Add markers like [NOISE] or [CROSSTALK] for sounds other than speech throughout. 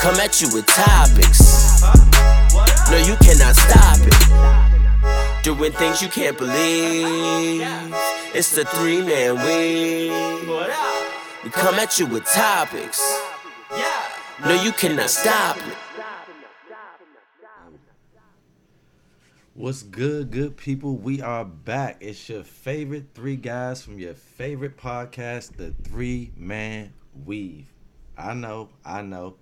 Come at you with topics. No, you cannot stop it. Doing things you can't believe. It's the three man weave. We come at you with topics. No, you cannot stop it. What's good, good people? We are back. It's your favorite three guys from your favorite podcast, The Three Man Weave. I know, I know.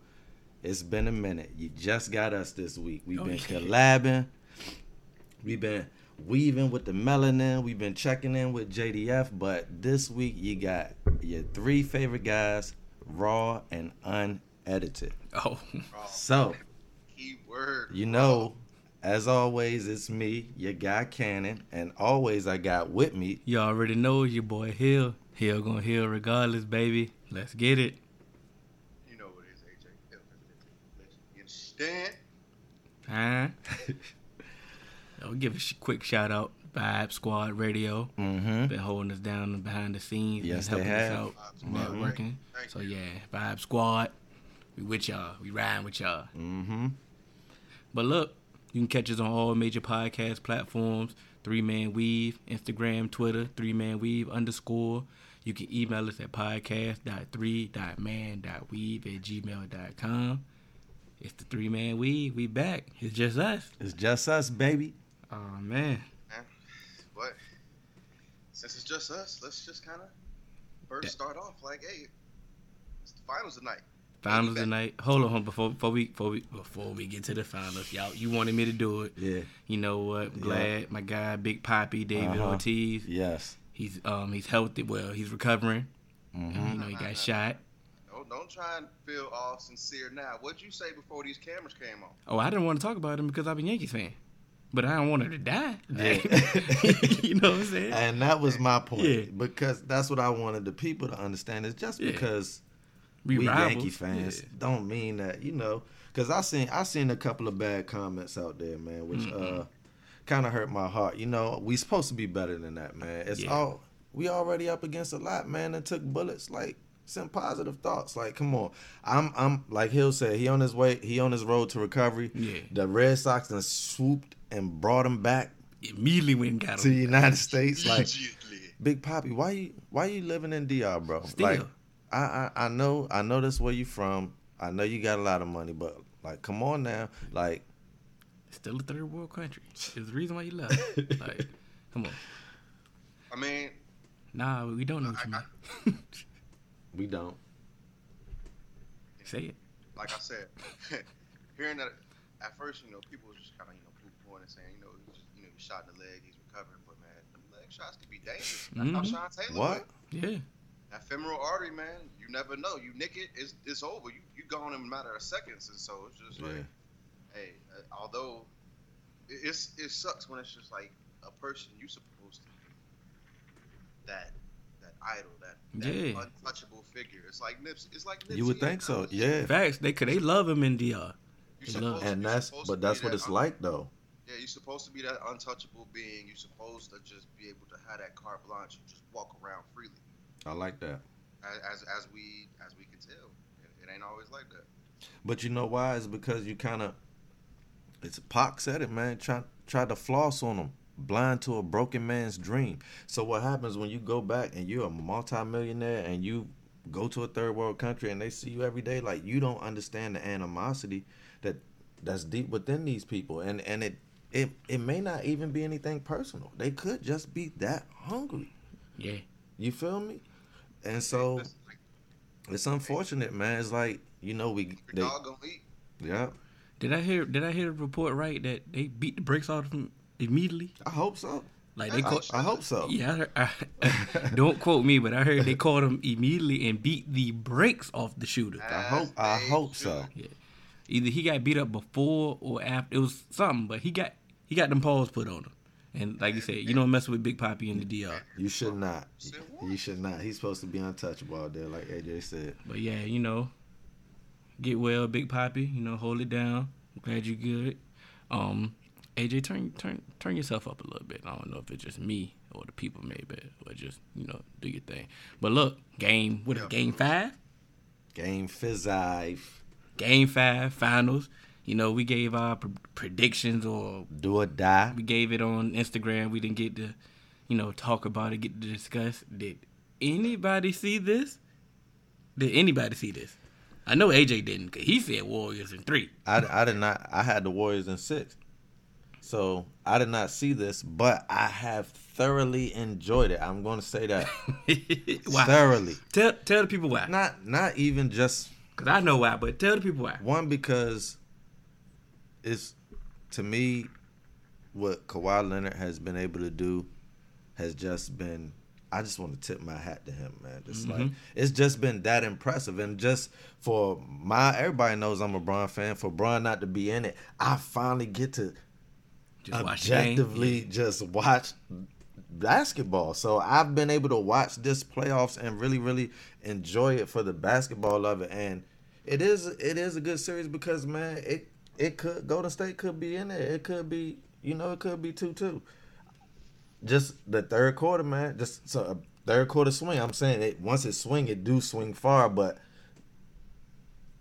It's been a minute. You just got us this week. We've oh, been collabing. We've been weaving with the melanin. We've been checking in with JDF. But this week, you got your three favorite guys, raw and unedited. Oh, So, Keyword. you know, as always, it's me, your guy Cannon, and always I got with me. you already know your boy Hill. Hill gonna heal regardless, baby. Let's get it. You know what it is, AJ. Let you understand? Huh? [LAUGHS] I'll give a sh- quick shout out, Vibe Squad Radio. Mm-hmm. Been holding us down behind the scenes. been Yes, they helping have. us out, Vibe Squad, networking. Thank So yeah, Vibe Squad. We with y'all. We riding with y'all. Mm-hmm. But look, you can catch us on all major podcast platforms. Three Man Weave, Instagram, Twitter, Three Man Weave underscore. You can email us at podcast.3.man.weave at gmail.com. It's the Three Man we We back. It's just us. It's just us, baby. Oh, man. Man, what? Since it's just us, let's just kind of first Yeah. start off like, hey, it's the finals tonight. Finals tonight. Hold on, hold on, before before we before we before we get to the finals, y'all. You wanted me to do it. Yeah. You know what? I'm glad my guy Big Poppy David Uh-huh. Ortiz. Yes. He's um he's healthy. Well, he's recovering. Mm-hmm. You know he got shot. Don't, don't try and feel all sincere now. What'd you say before these cameras came on? Oh, I didn't want to talk about him because I'm a Yankees fan. But I don't want her to die. Yeah. [LAUGHS] you know what I'm saying? And that was my point. Yeah. Because that's what I wanted the people to understand is just Yeah. because We, we. Yankee fans Yeah. don't mean that, you know. Because I seen I seen a couple of bad comments out there, man, which Mm-mm. uh kind of hurt my heart. You know, we supposed to be better than that, man. It's Yeah. all we already up against a lot, man, that took bullets. Like sent positive thoughts. Like, come on. I'm I'm like Hill said, he on his way, he on his road to recovery. Yeah. The Red Sox done swooped and brought him back Immediately went and got to the. United States. Like, Big Poppy, why you why you living in DR, bro? Still. Like, I, I I know I know that's where you from. I know you got a lot of money, but like, come on now, like, Still a third world country. It's the reason why you left. like, come on. I mean, Nah, we don't know what you I- mean. [LAUGHS] we don't. Say it. like I said, [LAUGHS] hearing that at first, you know, people was just kind of, you know, poo-pooing and saying, you know, he just, you know, he shot in the leg, he's recovering, but man, them leg shots can be dangerous. That's how Mhm. Sean Taylor What? went. Yeah. That femoral artery, man, you never know. You nick it, it's, it's over. You you gone in a matter of seconds, and so it's just like, hey, uh, although it, it's it sucks when it's just like a person you supposed to that that idol, that, that Yeah. untouchable figure. It's like Nipsey. It's like Nipsey You would think so, Nas. yeah. Facts. They could. They love him in DR. You They love- And you that's but that's what that it's un- like though. Yeah, you're supposed to be that untouchable being. You're supposed to just be able to have that carte blanche and just walk around freely. I like that. As as, as we as we can tell, it, it ain't always like that. But you know why? It's because you kind of. It's Pac said it, man. Try try to floss on them, blind to a broken man's dream. So what happens when you go back and you're a multimillionaire and you go to a third world country and they see you every day? Like you don't understand the animosity that that's deep within these people, and and it it it may not even be anything personal. They could just be that hungry. Yeah. You feel me? And so it's unfortunate, man. It's like you know we your they, dog gonna eat. yeah. Did I hear? Did I hear the report right that they beat the brakes off of him immediately? I hope so. Like they I- caught. I hope so. Yeah, I I, [LAUGHS] don't quote me, but I heard they called him immediately and beat the brakes off the shooter. I hope- I hope so. Yeah. Either he got beat up before or after. It was something, but he got he got them paws put on him. And like you said, you don't mess with Big Poppy in the DR. You should not. You should not. He's supposed to be untouchable out there, like AJ said. But yeah, you know, get well, Big Poppy. You know, hold it down. I'm glad you're good. Um, AJ, turn turn turn yourself up a little bit. I don't know if it's just me or the people maybe, or just you know do your thing. But look, game what yeah. game five? Game five. Game five finals. You know, we gave our pr- predictions or do or die. We gave it on Instagram. We didn't get to, you know, talk about it, get to discuss. Did anybody see this? Did anybody see this? I know AJ didn't, cause he said Warriors in three. I, I did not. I had the Warriors in six. So I did not see this, but I have thoroughly enjoyed it. I'm going to say that [LAUGHS] thoroughly. Tell tell the people why. Not not even just because I know why, but tell the people why. One because it's to me what Kawhi Leonard has been able to do has just been I just want to tip my hat to him, man. Just mm-hmm. like it's just been that impressive, and just for my everybody knows I'm a Bron fan. For Bron not to be in it, I finally get to just objectively just watch basketball. So I've been able to watch this playoffs and really, really enjoy it for the basketball of it. And it is it is a good series because man, it it could Golden State could be in there. It could be you know it could be two two. Just the third quarter, man. Just so a third quarter swing. I'm saying it once it swing, it do swing far, but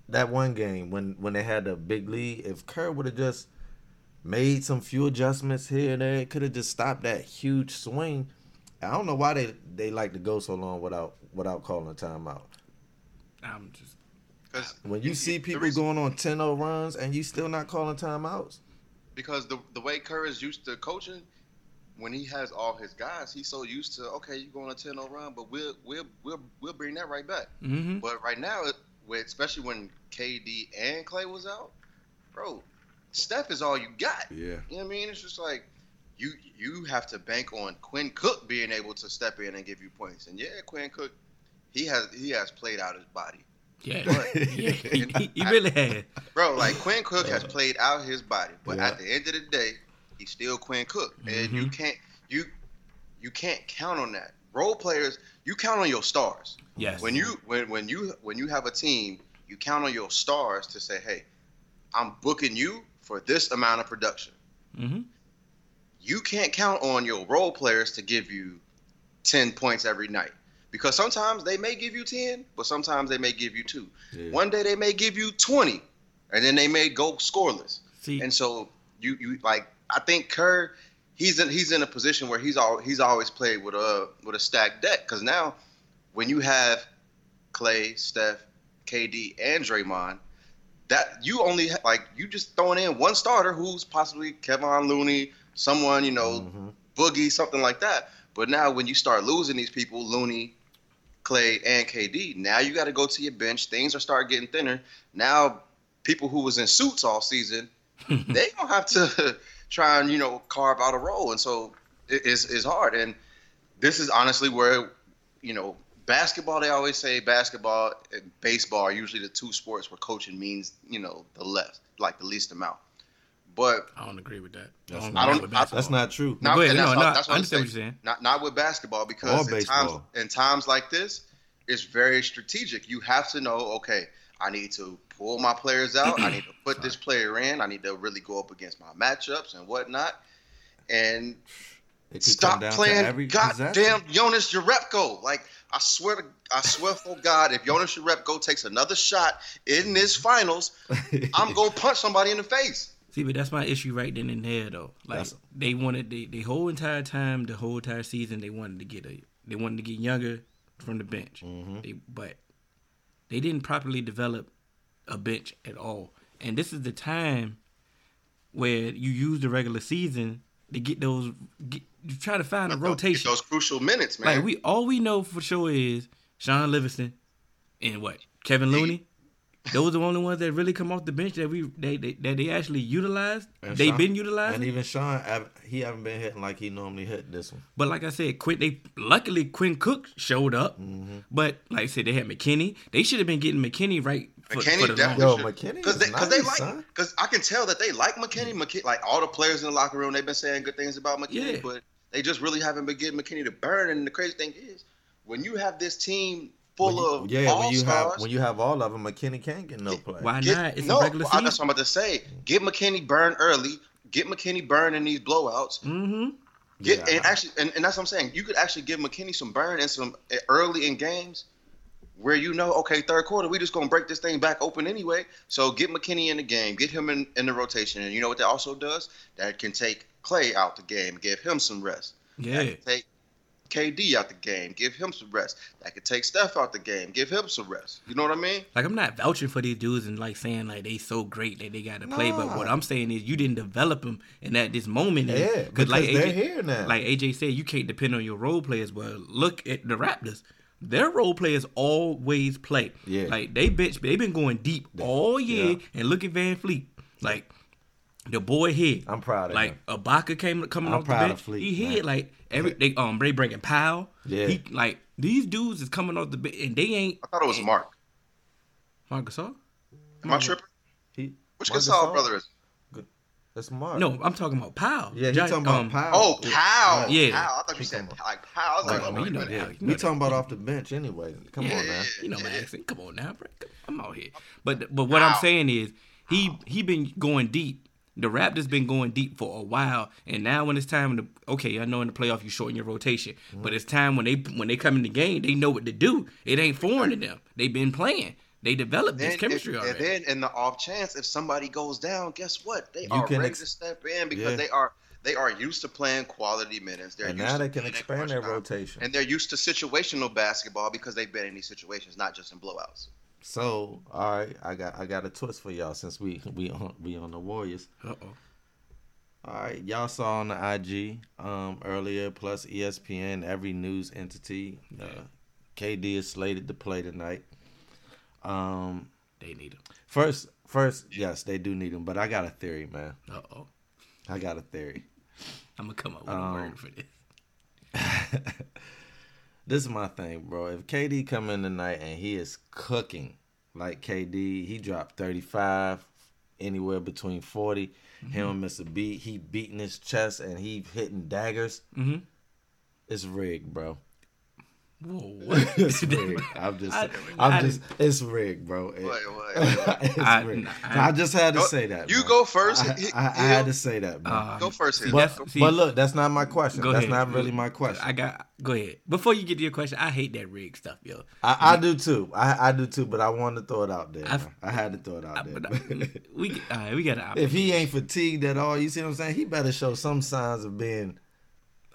that one game when when they had the big lead, if Kerr would have just made some few adjustments here and there, it could have just stopped that huge swing. I don't know why they they like to go so long without without calling a timeout. I'm just because when you see people reason, going on 10-0 runs and you still not calling timeouts. Because the the way Kerr is used to coaching, when he has all his guys, he's so used to okay, you're going on a 10-0 run, but we'll we'll we'll we'll bring that right back. Mm-hmm. But right now, with especially when KD and Clay was out, bro, Steph is all you got. Yeah. You know what I mean? It's just like you you have to bank on Quinn Cook being able to step in and give you points. And yeah, Quinn Cook, he has he has played out his body. Yeah, but, [LAUGHS] yeah he, he, really has. Bro, like Quinn Cook has played out his body, but yeah. at the end of the day, he's still Quinn Cook, and mm-hmm. you can't you you can't count on that. Role players, you count on your stars. Yes. When you when when you when you have a team, you count on your stars to say, hey, I'm booking you for this amount of production. Mm-hmm. You can't count on your role players to give you ten points every night because sometimes they may give you 10 but sometimes they may give you two yeah. one day they may give you 20 and then they may go scoreless See. and so you you like i think kerr he's in he's in a position where he's all he's always played with a with a stacked deck because now when you have clay steph kd and draymond that you only like you just throwing in one starter who's possibly Kevin looney someone you know mm-hmm. boogie something like that but now when you start losing these people, Looney, Clay, and KD, now you got to go to your bench. Things are start getting thinner. Now people who was in suits all season, [LAUGHS] they gonna have to [LAUGHS] try and you know carve out a role, and so it's it's hard. And this is honestly where you know basketball. They always say basketball and baseball are usually the two sports where coaching means you know the less, like the least amount. But I don't agree with that. That's, I don't. I, that's not true. Not, ahead, no, no, that's I understand what you're saying. Not not with basketball because in times in times like this, it's very strategic. You have to know. Okay, I need to pull my players out. I need to put [CLEARS THROAT] this player in. I need to really go up against my matchups and whatnot. And stop playing goddamn Jonas Jerebko. Like I swear to I swear for God, if Jonas Jerebko takes another shot in this finals, [LAUGHS] I'm gonna punch somebody in the face. See, but that's my issue right then and there, though. Like that's, they wanted the, the whole entire time, the whole entire season, they wanted to get a they wanted to get younger from the bench. Mm-hmm. They, but they didn't properly develop a bench at all. And this is the time where you use the regular season to get those. Get, you try to find a rotation. Those crucial minutes, man. Like we all we know for sure is Shaun Livingston and what Kevin Looney. Those are the only ones that really come off the bench that we they, they that they actually utilized. They've been utilized. And even Shaun, he haven't been hitting like he normally hit this one. But like I said, Quinn. They luckily Quinn Cook showed up. Mm-hmm. But like I said, they had McKinnie. They should have been getting McKinnie right for, McKinnie for the definitely long- Yo, McKinnie Cause they, cause they like, son. cause I can tell that they like McKinnie. McKinnie, like all the players in the locker room, they've been saying good things about McKinnie, Yeah. but they just really haven't been getting McKinnie to burn. And the crazy thing is, when you have this team full When you- of yeah, all when you stars, have when you have all of them, McKinnie can't get no play. Why get- not? It's no, a regular well, that's what I'm about to say. Get McKinnie burned early. Get McKinnie burned in these blowouts. Mm-hmm. Get Yeah. and actually, and, and that's what I'm saying. You could actually give McKinnie some burn and some uh, early in games where you know, okay, third quarter, we just gonna break this thing back open anyway. So get McKinnie in the game, get him in, in the rotation, and you know what that also does? That can take Clay out the game, give him some rest. That Yeah. can take KD out the game, give him some rest. That could take Steph out the game, give him some rest. You know what I mean? Like I'm not vouching for these dudes and like saying like they so great that they got to play, but what I'm saying is you didn't develop them and at this moment. Yeah, and- because like they're AJ, here now. Like AJ said, you can't depend on your role players. But look at the Raptors. Their role players always play. Yeah. Like they bitch, they've been going deep all year. Yeah. And look at VanVleet. Like the boy hit. I'm proud of like him. Ibaka came coming I'm off the proud of bench. Fleet, he hit man. like every they um they bringing Powell. Yeah. He like these dudes is coming off the bench and they ain't I thought it was Marc. Marc Gasol. Am I tripping? He, Which Marc Gasol Gasol? brother is? That's Marc. No, I'm talking about Powell. Yeah, he Josh- talking about um, Powell. Oh, Powell. Yeah. Powell. I thought you He said talking like Powell. I was like, Right, oh, well, you know wait a that. minute. We talking about off the bench anyway. Come Yeah, on, man. You know my accent. Come on now, bro. I'm out here. But but what I'm saying is he he been going deep. The Raptors been going deep for a while, and now when it's time to okay, I know in the playoff you shorten your rotation, Mm-hmm. but it's time when they when they come in the game, they know what to do. It ain't foreign to them. They've been playing. They developed this chemistry if, already. And then in the off chance, if somebody goes down, guess what? They You are can ready ex- to step in because Yeah. they are they are used to playing quality minutes. They're And used now to they can expand crunch their time. rotation. And they're used to situational basketball because they've been in these situations, not just in blowouts. So, all right, I got I got a twist for y'all since we we on we on the Warriors. Uh oh. All right, y'all saw on the IG um earlier, plus ESPN, every news entity. Uh, KD is slated to play tonight. Um, They need him. first, first, yes, they do need him, but I got a theory, man. Uh oh. I got a theory. I'm gonna come up with Um, a word for this. [LAUGHS] this is my thing, bro. If KD come in tonight and he is cooking like KD, he dropped 35, anywhere between 40. He don't miss a beat. He beating his chest and he hitting daggers. Mm-hmm. It's rigged, bro. Whoa. [LAUGHS] It's [LAUGHS] rigged. I'm just, I- I, I am just, it's rigged, bro. It- What, what, [LAUGHS] it's I- rigged. I- I, just had to say that. you bro. go first. I, I, I had to say that, man. Uh, Go first. see, but, see- but look, that's not my question. That's ahead. not really my question. I got. Go ahead. Before you get to your question, I hate that rig stuff, yo. I, I do too. I, I do too. But I wanted to throw it out there. I've- I had to throw it out I- there. but I- we all right, we got if he ain't fatigued at all, you see what I'm saying? He better show some signs of being.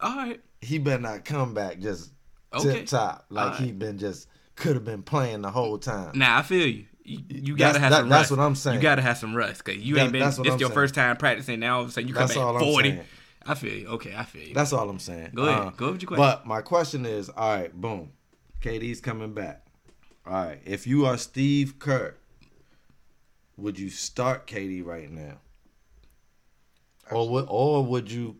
All right. He better not come back just Okay. tip top like Alright. he been just could have been playing the whole time. Now I feel you. You, you gotta have that- some that's rust. what I'm saying. You gotta have some rust because you That- ain't been. This what I'm your saying. first time practicing. Now all of a sudden you come That's back forty. I feel you. Okay, I feel you. That's all I'm saying. Go ahead. Uh, Go with your question. But my question is, all right, boom, KD's coming back. All right, if you are Steve Kerr, would you start KD right now, or would or would you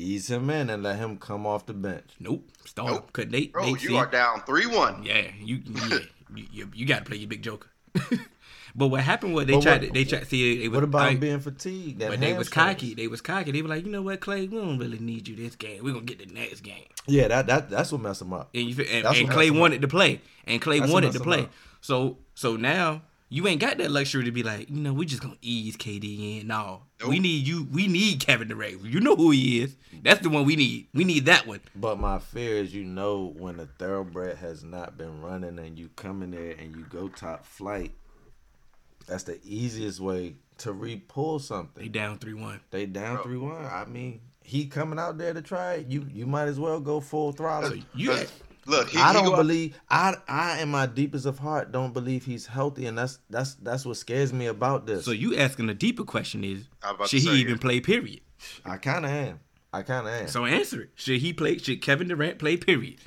ease him in and let him come off the bench? nope. Start Nope. Cause Nate. Bro, Nate you see- are down three one. Yeah, you yeah, [LAUGHS] you, you, you got to play your big joker. [LAUGHS] but what happened was they But tried what- to they tried see they was What about I- him being fatigued? That but they was cocky. They was cocky. They were like, you know what, Clay, we don't really need you this game. We're gonna get the next game. Yeah, that that that's what messed him up. And, you, and, and Clay messed him wanted to play, and Clay That's wanted to play. up. So so now you ain't got that luxury to be like, you know, we just gonna ease KD in. No, we need you. We need Kevin Durant. You know who he is. That's the one we need. We need that one. But my fear is, you know, when a thoroughbred has not been running and you come in there and you go top flight, that's the easiest way to re-pull something. They down three one. They down three one. I mean, he coming out there to try it. You you might as well go full throttle. So you Because, Look, he, I he don't go out- believe I I in my deepest of heart don't believe he's healthy, and that's that's that's what scares me about this. so you asking a deeper question is, I was about to should he even yeah. play? Period. I kind of am. I kind of am. So answer it. Should he play? Should Kevin Durant play? Period.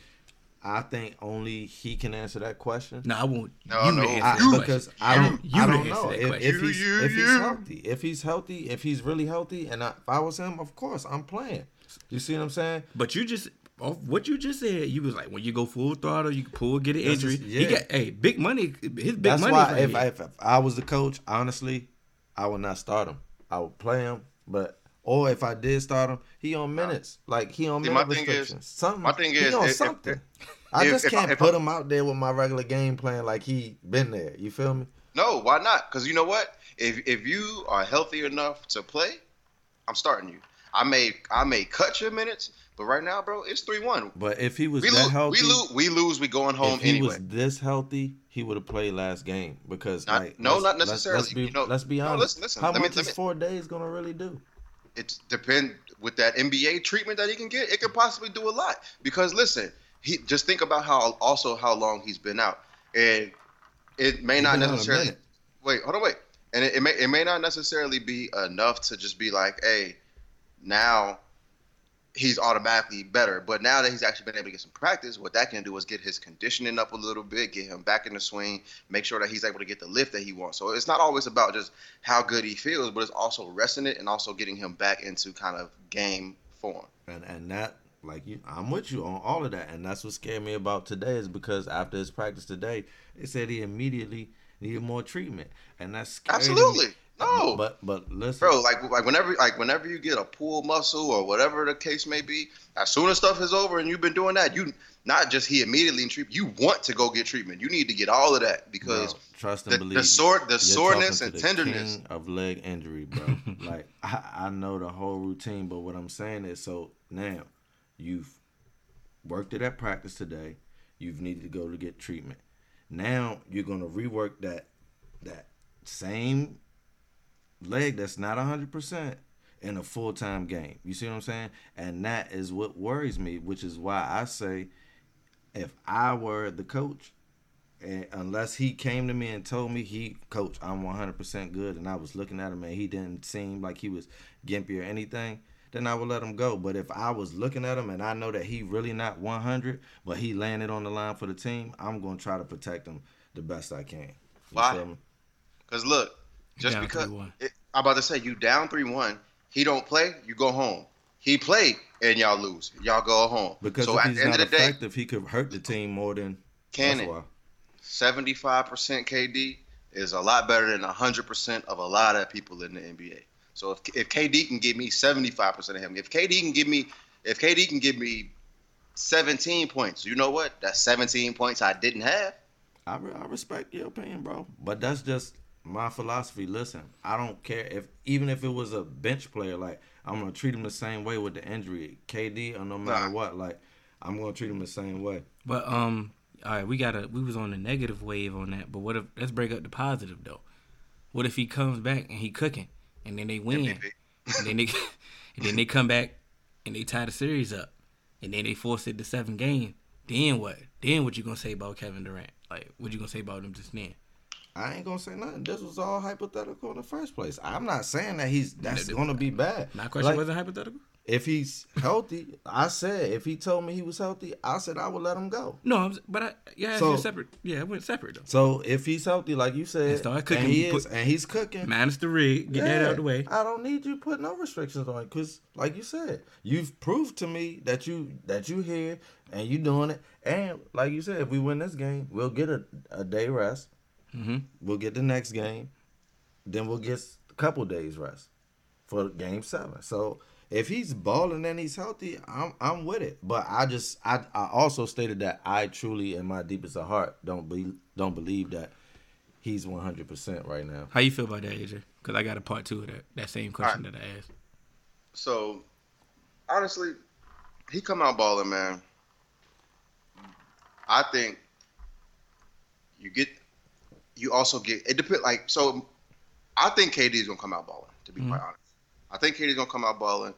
I think only he can answer that question. No, I want No, you no, answer I, that question. because I don't, you I don't know if, if he's You, you, if he's healthy. If he's healthy, if he's really healthy, and I, if I was him, of course I'm playing. You see what I'm saying? But you just off what you just said, you was like when you go full throttle, you can pull, get an That's injury. just- He yeah. got hey big money. His big That's money. why right if. I, if, if I was the coach, honestly, I would not start him. I would play him, but or if I did start him, he on minutes. Like he on See, minute my thing is- restrictions. something. my thing he is, on if- if- something. I just if can't if put I- him out there with my regular game plan like he been there. You feel me? No, why not? Because you know what? If if you are healthy enough to play, I'm starting you. I may I may cut your minutes, but right now, bro, it's three one. But if he was We that lose, healthy, we lose, we lose, we going home if he anyway. was this healthy, he would have played last game because Not- like no, let's- not let's- necessarily. Let's, be, You know- let's be no, honest. listen, listen, How let me- much let is me- four days gonna really do? It depend with that NBA treatment that he can get. It could possibly do a lot because listen, he just think about how also how long he's been out, and it may He not been out a necessarily. Wait, hold on, wait, and it, it may it may not necessarily be enough to just be like, hey, now he's automatically better. But now that he's actually been able to get some practice, what that can do is get his conditioning up a little bit, get him back in the swing, make sure that he's able to get the lift that he wants. So it's not always about just how good he feels, but it's also resting it and also getting him back into kind of game form. And and that like you, I'm with you on all of that, and that's what scared me about today is because after his practice today, they said he immediately needed more treatment, and that's to me. Absolutely. No. But but listen, Bro, like like whenever like whenever you get a pull muscle or whatever the case may be, as soon as stuff is over and you've been doing that, you not just he immediately in treatment, you want to go get treatment. You need to get all of that because bro, trust and the, believe. the sore the soreness and to the tenderness. king of leg injury, bro. [LAUGHS] like I, I know the whole routine, but what I'm saying is, so now you've worked it at practice today. You've needed to go to get treatment. Now you're gonna rework that that same leg that's not hundred percent in a full time game. You see what I'm saying? And that is what worries me, which is why I say if I were the coach, and unless he came to me and told me he coach I'm 100% good and I was looking at him and he didn't seem like he was gimpy or anything then I would let him go but if I was looking at him and I know that he really not 100 but he landed on the line for the team I'm going to try to protect him the best I can you Why? Because look, just Down because it, I'm about to say you down three one, he don't play, you go home. He play and y'all lose, y'all go home. because so at the end of the day, effective he could hurt the team more than Can that's why. 75% KD is a lot better than 100% of a lot of people in the NBA. So if, if KD can give me 75% of him, if KD can give me if KD can give me 17 points, you know what? That's 17 points I didn't have. I, re- I respect your opinion, bro. But that's just my philosophy. Listen, I don't care if even if it was a bench player, like I'm gonna treat him the same way with the injury, KD or no matter Nah. what. Like I'm gonna treat him the same way. But um, all right, we got to we was on the negative wave on that. But what if let's break up the positive though? What if he comes back and he cooking, and then they win, and then they [LAUGHS] and then they come back and they tie the series up, and then they force it to seven game. Then what? Then what you gonna say about Kevin Durant? Like what you gonna say about him just then? I ain't gonna say nothing. This was all hypothetical in the first place. I'm not saying that he's that's No, gonna be bad. My question Like, wasn't hypothetical. if he's healthy. I said if he told me he was healthy, I said I would let him go. No, I'm, but I yeah, So- separate. Yeah, it went separate though. So if he's healthy, like you said, And start cooking, and he put- is, and he's cooking, Minus the rig, get that Yeah, out the way. I don't need you put no restrictions on it because, like you said, you've proved to me that you that you here and you doing it. And like you said, if we win this game, we'll get a, a day rest. Hmm We'll get the next game, then we'll get a couple days rest for game seven. So if he's balling and he's healthy, I'm I'm with it. But I just I, I also stated that I truly, in my deepest of heart, don't be don't believe that he's 100 percent right now. How you feel about that, AJ? Because I got a part two of that that same question that I asked. So honestly, he come out balling, man. I think you get you also get it depend like so I think KD is gonna come out balling, to be mm-hmm. quite honest. I think KD is gonna come out balling.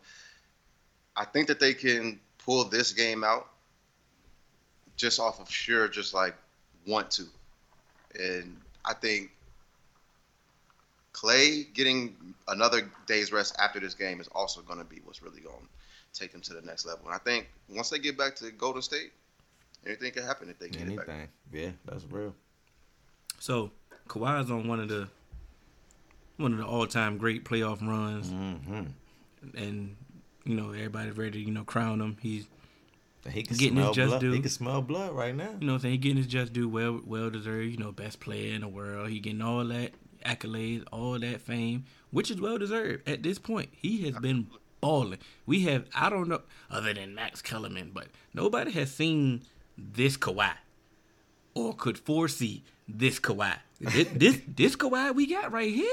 I think that they can pull this game out just off of sure just like want to. And I think Clay getting another day's rest after this game is also going to be what's really going to take him to the next level. And I think once they get back to Golden State, anything can happen if they get it back. Anything, yeah, that's real. So Kawhi's on one of the one of the all time great playoff runs, hmm and you know everybody's ready to you know crown him. He's He can Getting smell his just blood. due. He can smell blood right now. You know what I'm saying? He getting his just due, well well deserved, you know, best player in the world. He getting all that accolades, all that fame, which is well deserved at this point. He has been balling. We have I don't know other than Max Kellerman, but nobody has seen this Kawhi or could foresee this Kawhi. This this, this Kawhi we got right here.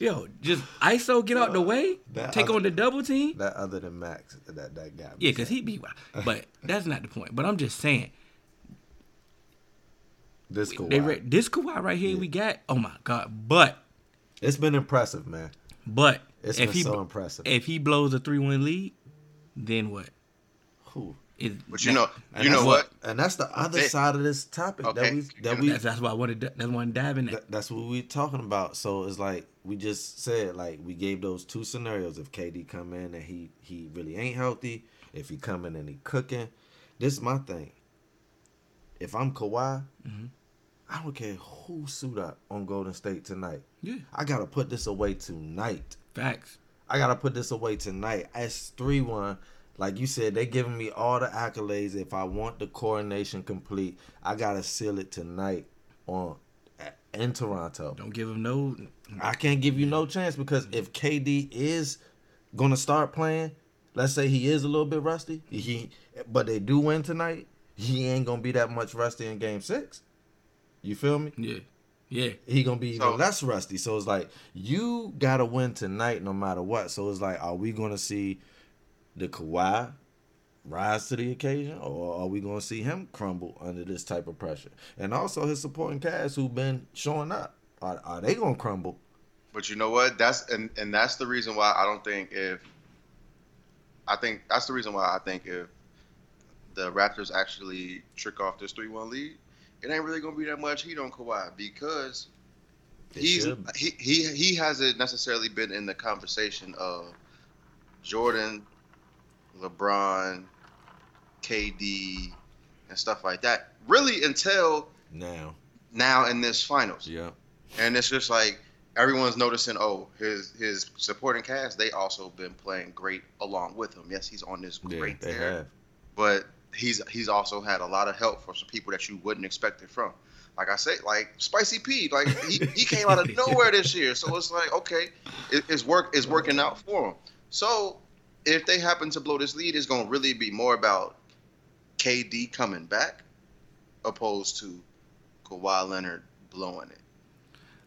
Yo, just ISO get out the uh, way, take other- on the double team. That other than Max, that that guy. Yeah, because he be, Wild. But that's not the point. But I'm just saying, this Kawhi. they this Kawhi right here we got. Oh my god! But it's been impressive, man. but It's if been he so impressive. if he blows a three one lead, then what? Who? Is But you know, And you know what? And that's the other They- side of this topic that we that we that's, that's why I wanted. to- That's why I'm diving. That, that's what we're talking about. So it's like we just said, like we gave those two scenarios. If KD come in and he he really ain't healthy, if he come in and he cooking, this is my thing. If I'm Kawhi, Mm-hmm. I don't care who suit up on Golden State tonight. Yeah, I gotta put this away tonight. facts. I gotta put this away tonight. It's three one. Like you said, they giving me all the accolades. If I want the coronation complete, I gotta seal it tonight on in Toronto. Don't give him no. I can't give you no chance because if KD is gonna start playing, let's say he is a little bit rusty, he but they do win tonight, he ain't gonna be that much rusty in game six. You feel me? Yeah, yeah. He gonna be even So- less rusty. So it's like you gotta win tonight no matter what. So it's like, are we gonna see the Kawhi rise to the occasion, or are we gonna see him crumble under this type of pressure? And also his supporting cast who've been showing up, are, are they gonna crumble? But you know what? That's and and that's the reason why I don't think if I think that's the reason why I think if the Raptors actually trick off this three one lead, it ain't really gonna be that much heat on Kawhi because he's should. he, he he hasn't necessarily been in the conversation of Jordan, LeBron, KD, and stuff like that. Really until now. now in this finals Yeah. and it's just like everyone's noticing. Oh, his his supporting cast they also been playing great along with him. Yes, he's on this Yeah, great they tear, have. but he's he's also had a lot of help from some people that you wouldn't expect it from. Like I said, like Spicy P, like he, he came out of [LAUGHS] nowhere this year, so it's like okay, it, it's work is working out for him. So if they happen to blow this lead, it's gonna really be more about KD coming back, opposed to Kawhi Leonard blowing it.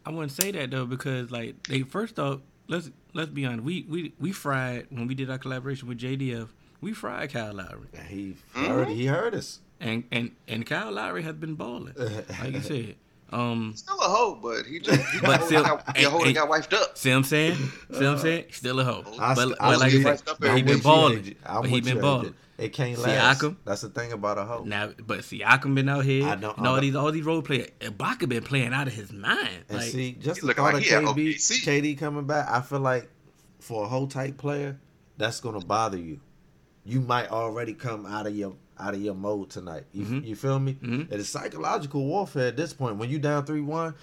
I wouldn't say that though because like they first off, let's let's be honest. We we we fried when we did our collaboration with JDF. We fried Kyle Lowry, And he heard he heard us. and and and Kyle Lowry has been balling, like you said. [LAUGHS] Um, Still a hoe, but he just he But got, still- got, hey, your hoe that got wifed up. see what I'm saying? See what I'm saying? Still a hoe, I, but, st- but like I said, but he been with balling. I'm But he been balling. It can't last. Siakam? That's the thing about a hoe. Now, but Siakam been out here, I know- and all I know. these all these role players. Ibaka been playing out of his mind. And Like, see, just the thought like of he KB, KD coming back, I feel like for a whole type player, that's gonna bother you. You might already come out of your out of your mode tonight. You, Mhm. you feel me? Mhm. It's psychological warfare at this point. When you down three one,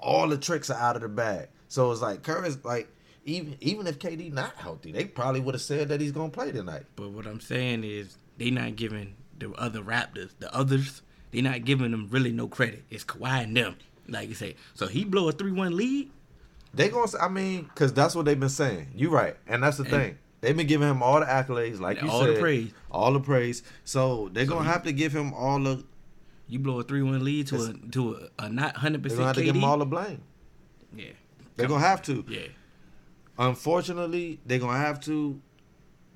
all the tricks are out of the bag. So it's like Curry's like even even if KD not healthy, they probably would have said that he's gonna play tonight. But what I'm saying is they not giving the other Raptors, the others, they not giving them really no credit. It's Kawhi and them, like you say. So he blow a three one lead. They gonna, I mean, because that's what they've been saying. You right, and that's the And- thing. They've been giving him all the accolades, like you All said, the praise. all the praise. So they're So gonna have to give him all the. You blow a three one lead to a to a, a not hundred percent. They're gonna have to give him all the blame. yeah, They're gonna have to. yeah. Unfortunately, they're gonna have to.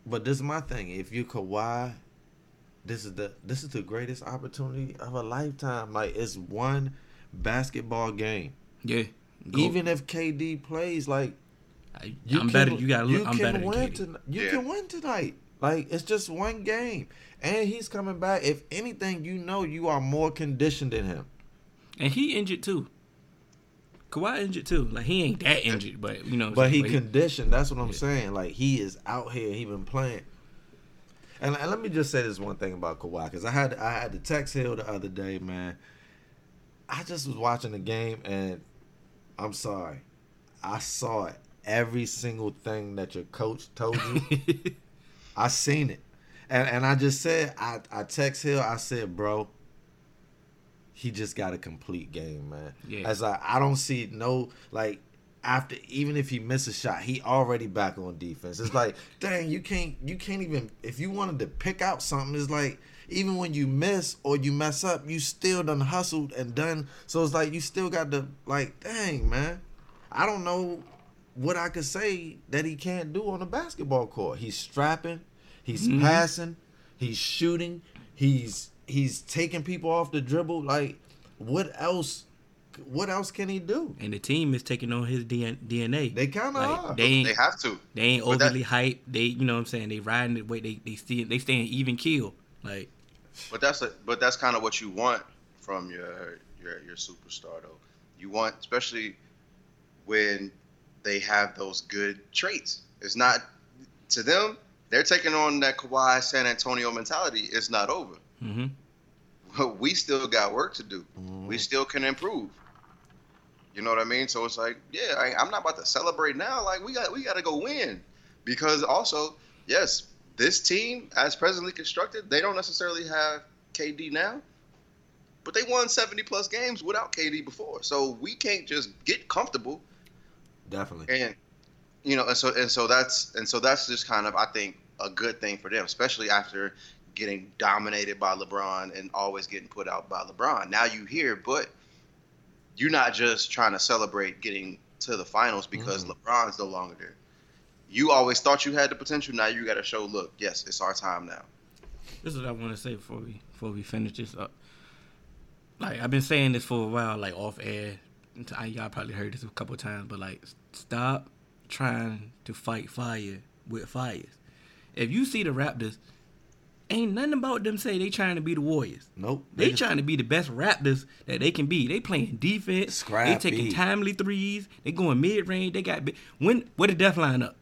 But this is my thing. If you Kawhi, this is the this is the greatest opportunity of a lifetime. Like it's one basketball game. Yeah. Go. Even if KD plays, like I, you I'm can, better. You got you. I'm can better win tonight. You Yeah. can win tonight. Like it's just one game, and he's coming back. If anything, you know you are more conditioned than him. And he injured too. Kawhi injured too. Like he ain't that injured, but you know. But he saying? conditioned. That's what I'm Yeah. saying. Like he is out here. He been playing. And, and let me just say this one thing about Kawhi, because I had I had to text Hill the other day, man. I just was watching the game, and I'm sorry, I saw it. Every single thing that your coach told you, [LAUGHS] I seen it. And and I just said I I text Hill. I said, bro, he just got a complete game, man. Yeah. As I I don't see no like after even if he misses a shot, he already back on defense. It's like, [LAUGHS] dang, you can't you can't even if you wanted to pick out something, it's like even when you miss or you mess up, you still done hustled and done. So it's like you still got to like, dang, man. I don't know what I could say that he can't do on a basketball court. He's strapping, he's Mhm. passing, he's shooting, he's he's taking people off the dribble. Like, what else? What else can he do? And the team is taking on his DNA. They kind of Like, are. they ain't They have to. they ain't But that- overly hyped. They you know what I'm saying they riding the way they they stay they staying even keel. Like But that's a, but that's kind of what you want from your your your superstar though. You want especially when they have those good traits. It's not to them. They're taking on that Kawhi San Antonio mentality. It's not over. hmm We still got work to do. Mhm. We still can improve. You know what I mean? So it's like, yeah, I, I'm not about to celebrate now. Like we got we got to go win because also, yes, this team as presently constructed, they don't necessarily have KD now, but they won 70 plus games without KD before. So we can't just get comfortable Definitely. and you know, and so and so that's and so that's just kind of I think a good thing for them, especially after getting dominated by LeBron and always getting put out by LeBron. Now you here, but you're not just trying to celebrate getting to the finals because Mhm. LeBron's no longer there. You always thought you had the potential. Now you got to show, look, yes, it's our time now. this is what I want to say before we before we finish this up. Like I've been saying this for a while, like off air. I, y'all probably heard this a couple of times, but like, stop trying to fight fire with fires. If you see the Raptors, ain't nothing about them say they trying to be the Warriors. Nope. They just- trying to be the best Raptors that they can be. They playing defense. Scrappy. They taking timely threes. They going mid range. They got when where the death line up?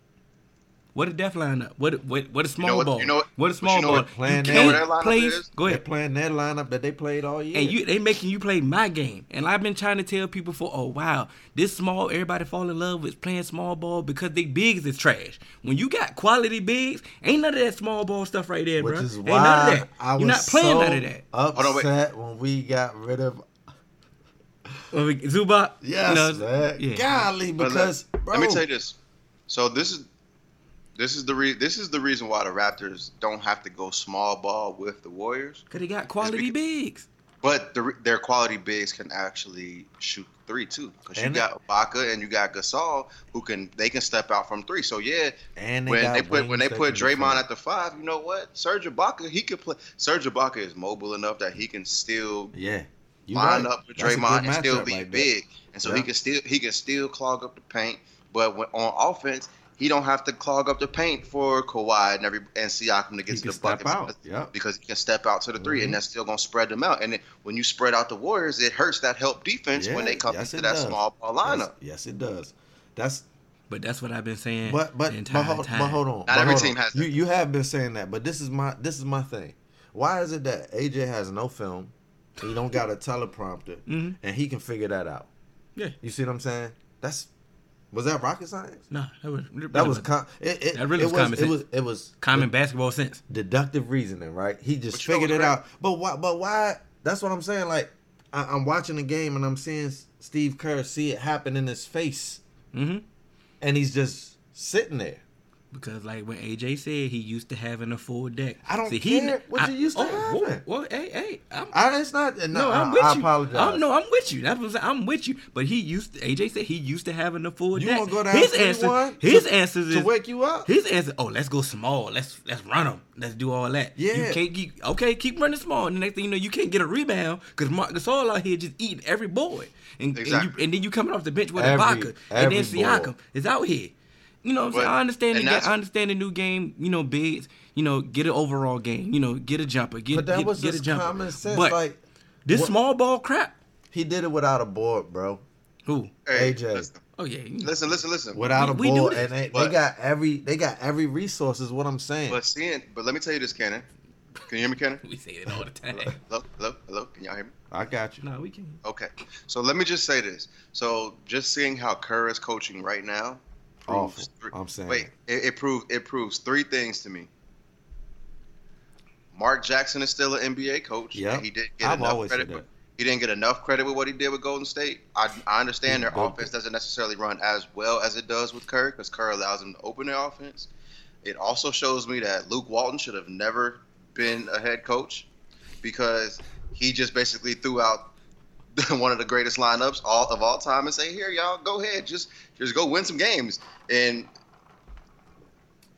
What a death lineup. What a, what what a small what- ball? you know what- what a small you know ball? what- playing you know what can't that play. is? Go They're ahead. playing that lineup that they played all year. And you, they making you play my game. And I've been trying to tell people for, oh wow, this small, everybody fall in love with playing small ball because they bigs is trash. When you got quality bigs, ain't none of that small ball stuff right there, which bro. is ain't none of that. I You're not playing so none of that. upset on, wait. when we got rid of Zubac. yes, you know, man. yeah. Golly, because bro, Let me tell you this. So this is this is the re- this is the reason why the Raptors don't have to go small ball with the Warriors. Cause they got quality because- bigs. But the, their quality bigs can actually shoot three too, because you got Ibaka and you got Gasol who can they can step out from three. So yeah, and they when got they put when they put can Draymond defend. at the five, you know what? Serge Ibaka he could play. Serge Ibaka is mobile enough that he can still yeah, you line right. up with That's Draymond and still be like that. big, and so he can still he can still clog up the paint. But when, on offense, he don't have to clog up the paint for Kawhi and every and Siakam to He get to the step bucket out. Yep. because he can step out to the 3 Mhm. and that's still gonna spread them out. And then when you spread out the Warriors, it hurts that help defense when they come yes, into that does. small ball lineup. Yes, yes, it does. That's But that's what I've been saying. but but the but hold, time. but hold on. Not but every hold team on. has You that. you have been saying that, but this is my this is my thing. Why is it that AJ has no film? He don't got a teleprompter, Mhm. and he can figure that out. Yeah. You see what I'm saying? That's was that rocket science? No, that was That was com- it, it, That really it was was common it sense. was it was common basketball sense. deductive reasoning, right? He just But figured it what's out. But why? But why? That's what I'm saying. Like I, I'm watching the game and I'm seeing Steve Kerr see it happen in his face, hmm and he's just sitting there. Because like when AJ said he used to having a full deck. I don't See, he, care what I- you used to oh, having. Well, well, hey, hey, I'm, I, it's not. No, no, I'm I, with I you. apologize. I'm, no, I'm with you. That's what I'm saying. I'm with you. But he used to, AJ said he used to having a full You deck. wanna go down his answer, his to- answers to wake you up. His answer, oh, let's go small. Let's let's run them. Let's do all that. Yeah. You can't keep okay. Keep running small. And the next thing you know, you can't get a rebound because Marc Gasol out here just eating every boy. And, Exactly. and, you, and then you coming off the bench with Every- Ibaka, and then Siakam boy. is out here. You know what I'm But- saying? I understand the and game. I understand the new game. You know, bigs. You know, get an overall game. You know, get a jumper. Get But that get, was get a just jumper. common sense. But like this what- small ball crap. he did it without a board, bro. Who? Hey, AJ. listen, Oh yeah. listen, listen, listen. Without We- a we board, and they, they got every they got every resource. Is what I'm saying. But seeing, but let me tell you this, Cannon. Can you hear me, Cannon? [LAUGHS] We say it all the time. Hello, hello, hello. Can y'all hear me? I got you. no, we can. Okay. So let me just say this. So just seeing how Kerr is coaching right now. Proves Awful. three- I'm saying. Wait, it, it proves it proves three things to me. Mark Jackson is still an NBA coach. Yeah, he didn't get I've enough credit. that. He didn't get enough credit with what he did with Golden State. I, I understand their But- offense doesn't necessarily run as well as it does with Kerr because Kerr allows them to open their offense. It also shows me that Luke Walton should have never been a head coach because he just basically threw out [LAUGHS] one of the greatest lineups all of all time and say, "Here, y'all, go ahead, just just go win some games." And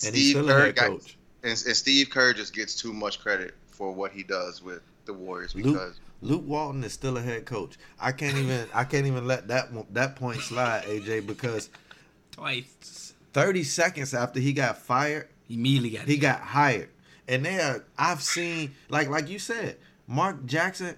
And he's still a head got- coach. and, and Steve Kerr just gets too much credit for what he does with the Warriors Luke- because Luke Walton is still a head coach. I can't even I can't even let that that point slide, AJ, because Twice. 30 seconds after he got fired, Immediately got he got hired. And there I've seen like like you said, Mark Jackson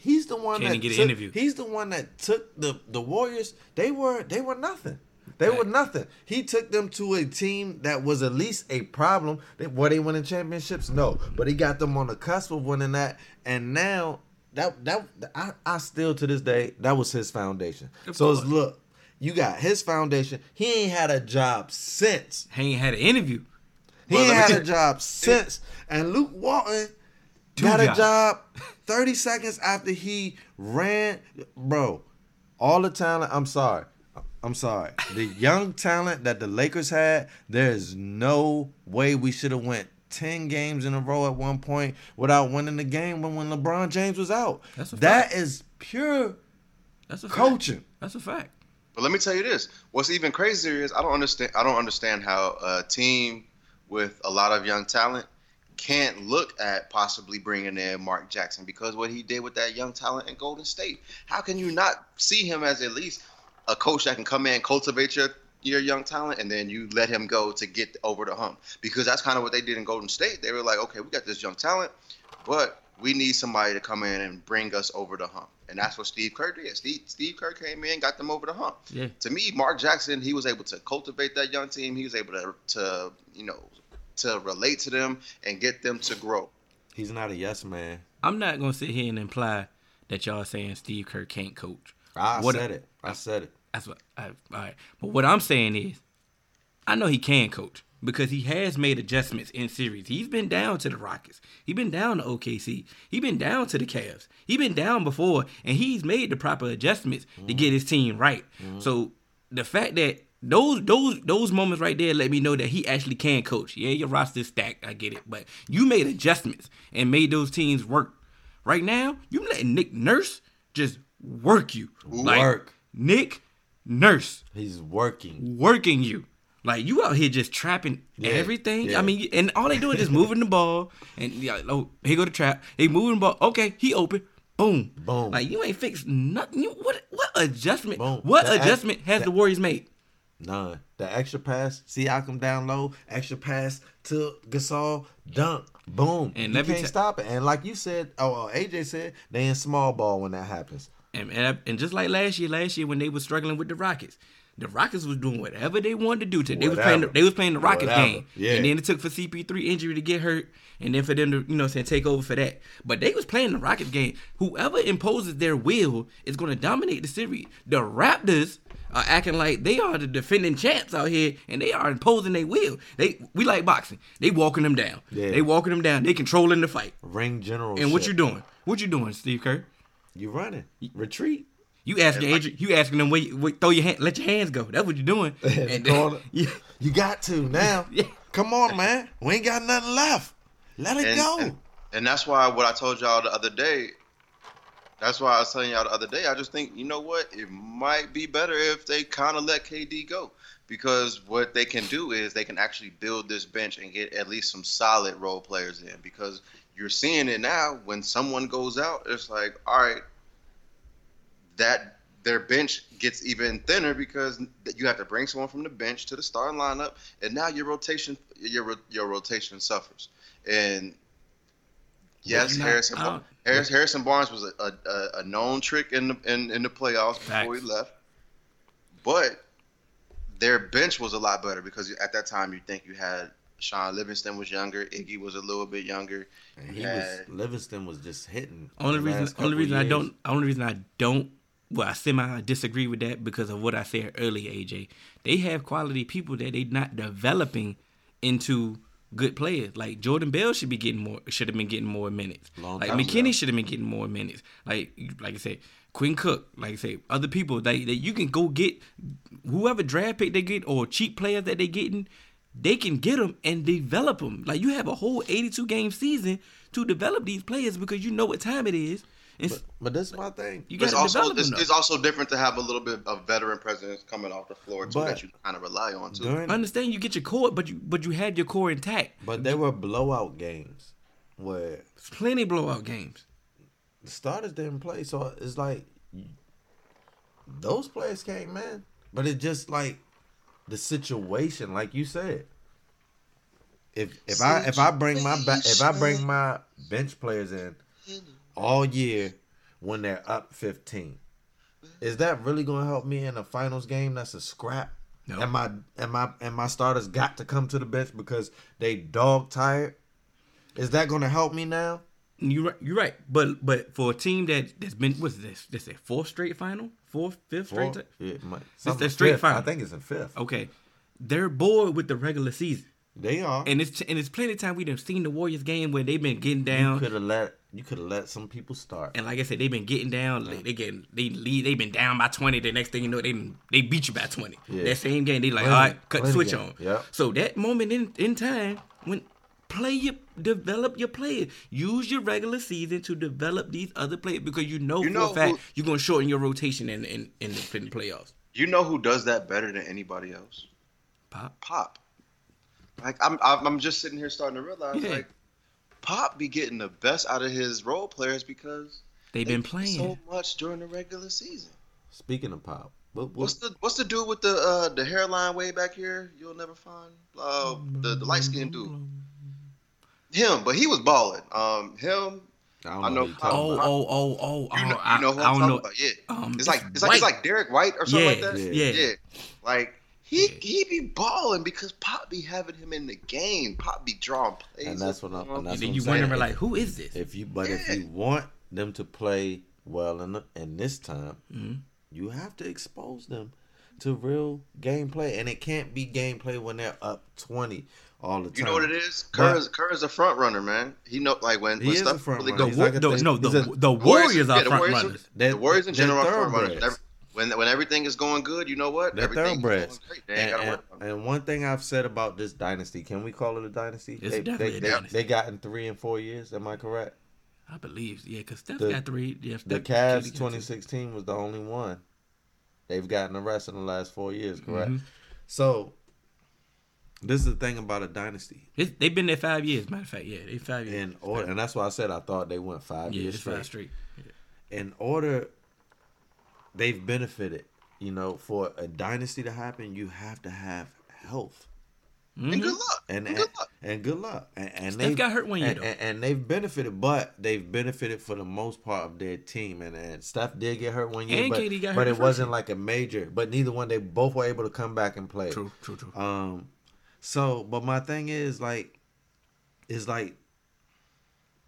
He's the one Can't that get an interview. He's the one that took the the Warriors. They were they were nothing. They were nothing. He took them to a team that was at least a problem. They, were they winning championships? No, but he got them on the cusp of winning that. And now that that I, I still to this day that was his foundation. Of so it's look, you got his foundation. He ain't had a job since. He ain't had an interview. He Well, ain't had a job since. And Luke Walton Two got a job [LAUGHS] 30 seconds after he ran. Bro, all the talent, I'm sorry. I'm sorry. The [LAUGHS] young talent that the Lakers had, there's no way we should have went 10 games in a row at one point without winning the game when, when LeBron James was out. That's a That fact. is pure That's a fact. That's a fact. But let me tell you this: what's even crazier is I don't understand. I don't understand how a team with a lot of young talent can't look at possibly bringing in Mark Jackson because what he did with that young talent in Golden State. How can you not see him as at least a coach that can come in, cultivate your your young talent, and then you let him go to get over the hump? Because that's kind of what they did in Golden State. They were like, okay, we got this young talent, but we need somebody to come in and bring us over the hump. And that's what Steve Kerr did. Steve, Steve Kerr came in, got them over the hump Yeah. to me, Mark Jackson, he was able to cultivate that young team. He was able to, to you know, to relate to them and get them to grow. He's not a yes man. I'm not gonna sit here and imply that y'all saying Steve Kerr can't coach. I What- said it. I said it. That's what. I, all right. But what I'm saying is, I know he can coach because he has made adjustments in series. He's been down to the Rockets. He's been down to OKC. He's been down to the Cavs. He's been down before, and he's made the proper adjustments to mm-hmm. get his team right. Mm-hmm. So the fact that those those those moments right there let me know that he actually can coach. Yeah, your roster's stacked. I get it, but you made adjustments and made those teams work. Right now, you letting Nick Nurse just work you. Work. Nick Nurse He's working. working you. Like you out here just trapping Yeah, everything. yeah. I mean, and all they do is just moving the ball, and yeah, oh, here go the trap. He moving the ball. Okay, he open. Boom. Boom. Like you ain't fixed nothing. You, what what adjustment? Boom. What The act- adjustment has the- the Warriors made? None. The extra pass, see I come down low, extra pass to Gasol, dunk, boom. And you can't ta- stop it. And like you said, oh, uh, AJ said, they in small ball when that happens. And, and and just like last year, last year when they were struggling with the Rockets, the Rockets was doing whatever they wanted to do. To they was playing the, they was playing the Rockets Whatever. game, Yeah. and then it took for CP3 injury to get hurt, and then for them to you know saying take over for that. But they was playing the Rockets game. Whoever imposes their will is going to dominate the series. The Raptors are acting like they are the defending champs out here, and they are imposing their will. They we like boxing. They walking them down. Yeah. They walking them down. They controlling the fight. Ring general. And what you doing? What you doing, Steve Kerr? You running. Retreat. You asking Adrian, you asking them where, you- where throw your hand, let your hands go. That's what you're doing. [LAUGHS] And corner. [LAUGHS] yeah, You got to now. [LAUGHS] Yeah. Come on, man. We ain't got nothing left. Let it And, go. and and that's why what I told y'all the other day. That's why I was telling y'all the other day. I just think you know what, it might be better if they kind of let KD go because what they can do is they can actually build this bench and get at least some solid role players in because you're seeing it now when someone goes out it's like all right that their bench gets even thinner because you have to bring someone from the bench to the starting lineup and now your rotation your your rotation suffers and yes not- Harrison I Harris, Harrison Barnes was a, a, a known trick in the in, in the playoffs before he left but their bench was a lot better because at that time you think you had Shaun Livingston was younger, Iggy was a little bit younger. And he Yeah. was Livingston was just hitting. only reason, only reason I don't, only reason I don't, well, I semi disagree with that because of what I said earlier. AJ, they have quality people that they're not developing into good players. Like Jordan Bell should be getting more. Should have been getting more minutes. Long like McKinnie should have been getting more minutes. Like like I said, Quinn Cook. Like I say, other people that that you can go get whoever draft pick they get or cheap players that they getting. They can get them and develop them. Like you have a whole 82 game season to develop these players because you know what time it is. And But, but this is my thing. you got it's to also develop it's, it's also different to have a little bit of veteran presence coming off the floor too But that you kind of rely on too. During, I understand you get your core, but you but you had your core intact. but there were blowout games where There's plenty of blowout games. the starters didn't play, so it's like those players came in, but it's just like the situation, like you said. If if I if I bring my ba- if I bring my bench players in all year when they're up fifteen, is that really going to help me in a finals game? That's a scrap. No. And my and my and my starters got to come to the bench because they dog tired. Is that going to help me now? You're right. You're right. But but for a team that that's been what's this? This a fourth straight final, fourth, fifth straight. Four- yeah, something their straight fifth. final. I think it's a fifth. Okay, they're bored with the regular season, They are. and it's and it's plenty of time we done seen the Warriors game where they've been getting down. could have let you could have let some people start. And like I said, they've been getting down. Like, they getting they lead. They've been down by twenty. The next thing you know, they they beat you by twenty. Yeah. That same game, they like, Plenty- all right, cut the switch on. Yeah. So that moment in in time when play your develop your players, use your regular season to develop these other players because you know You for know a fact who- you're gonna shorten your rotation in in in the, in the playoffs. You know who does that better than anybody else? Pop. Pop. Like I'm, I'm, I'm just sitting here starting to realize, Yeah. like, Pop be getting the best out of his role players because They've they been do playing. so much during the regular season. Speaking of pop, what, What's the what's the dude with the uh, the hairline way back here? You'll never find uh, the the light skinned dude. Him, but he was balling. Um, him. I don't I know. know who you talking Oh, about. oh, oh, oh, oh! You know, I, you know who I I'm don't talking know. about? Yeah. Um, it's like it's it's like it's like Derrick White or something like Yeah, that. yeah. yeah. Like he he be balling because Pop be having him in the game. Pop be drawing plays. And that's what I'm- up, and that's And then you I'm saying. wondering like, who is this? If you but if you want them to play well in the, in this time, Mhm. you have to expose them to real gameplay, and it can't be gameplay when they're up twenty all the time. You know what it is? But- Kerr is Kerr is a front runner, man. He know like when, He when is stuff a front really runner. the, He's goes. Wa- like a the- no, the, he's the Warriors are yeah, the front Warriors, runners. They're- the Warriors in they're general are front runners. Thoroughbreds. When when everything is going good, you know what? They're Everything is thoroughbreds. going great. They ain't And, gotta and, work and one thing I've said about this dynasty, can we call it a dynasty? It's they, definitely they, a they, dynasty. They got in three and four years. Am I correct? I believe, yeah, because Steph The- got three. Yeah, The Steph- Cavs KD got two. 2016 was the only one. They've gotten the rest in the last four years, correct? Mhm. So, this is the thing about a dynasty. It's- They've been there five years. Matter of fact, yeah, they five years. In order, and that's why I said I thought they went five yeah, years it's five straight. straight. In order, they've benefited. You know, for a dynasty to happen, you have to have health And Mhm. good luck. and And and, good luck. and good luck. And, and Steph they got hurt one year, and, though. and, and they've benefited, but they've benefited for the most part of their team. And, and Steph did get hurt one year, And but, KD got but hurt it wasn't year. like a major. But neither one, they both were able to come back and play. True, true, true. Um, so, but my thing is like, is like,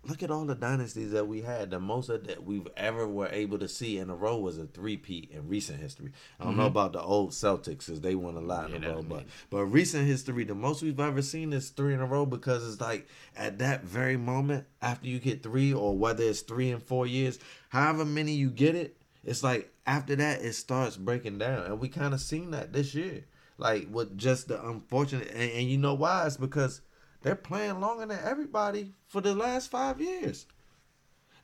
look at all the dynasties that we had. The most that we've ever were able to see in a row was a three-peat in recent history. I don't know about the old Celtics, because they won a lot in Mm-hmm. Yeah, a row, but but recent history, the most we've ever seen is three in a row because it's like at that very moment after you get three, or whether it's three and four years, however many you get it, it's like after that it starts breaking down, and we kind of seen that this year. Like with just the unfortunate, and, and you know why? It's because they're playing longer than everybody for the last five years.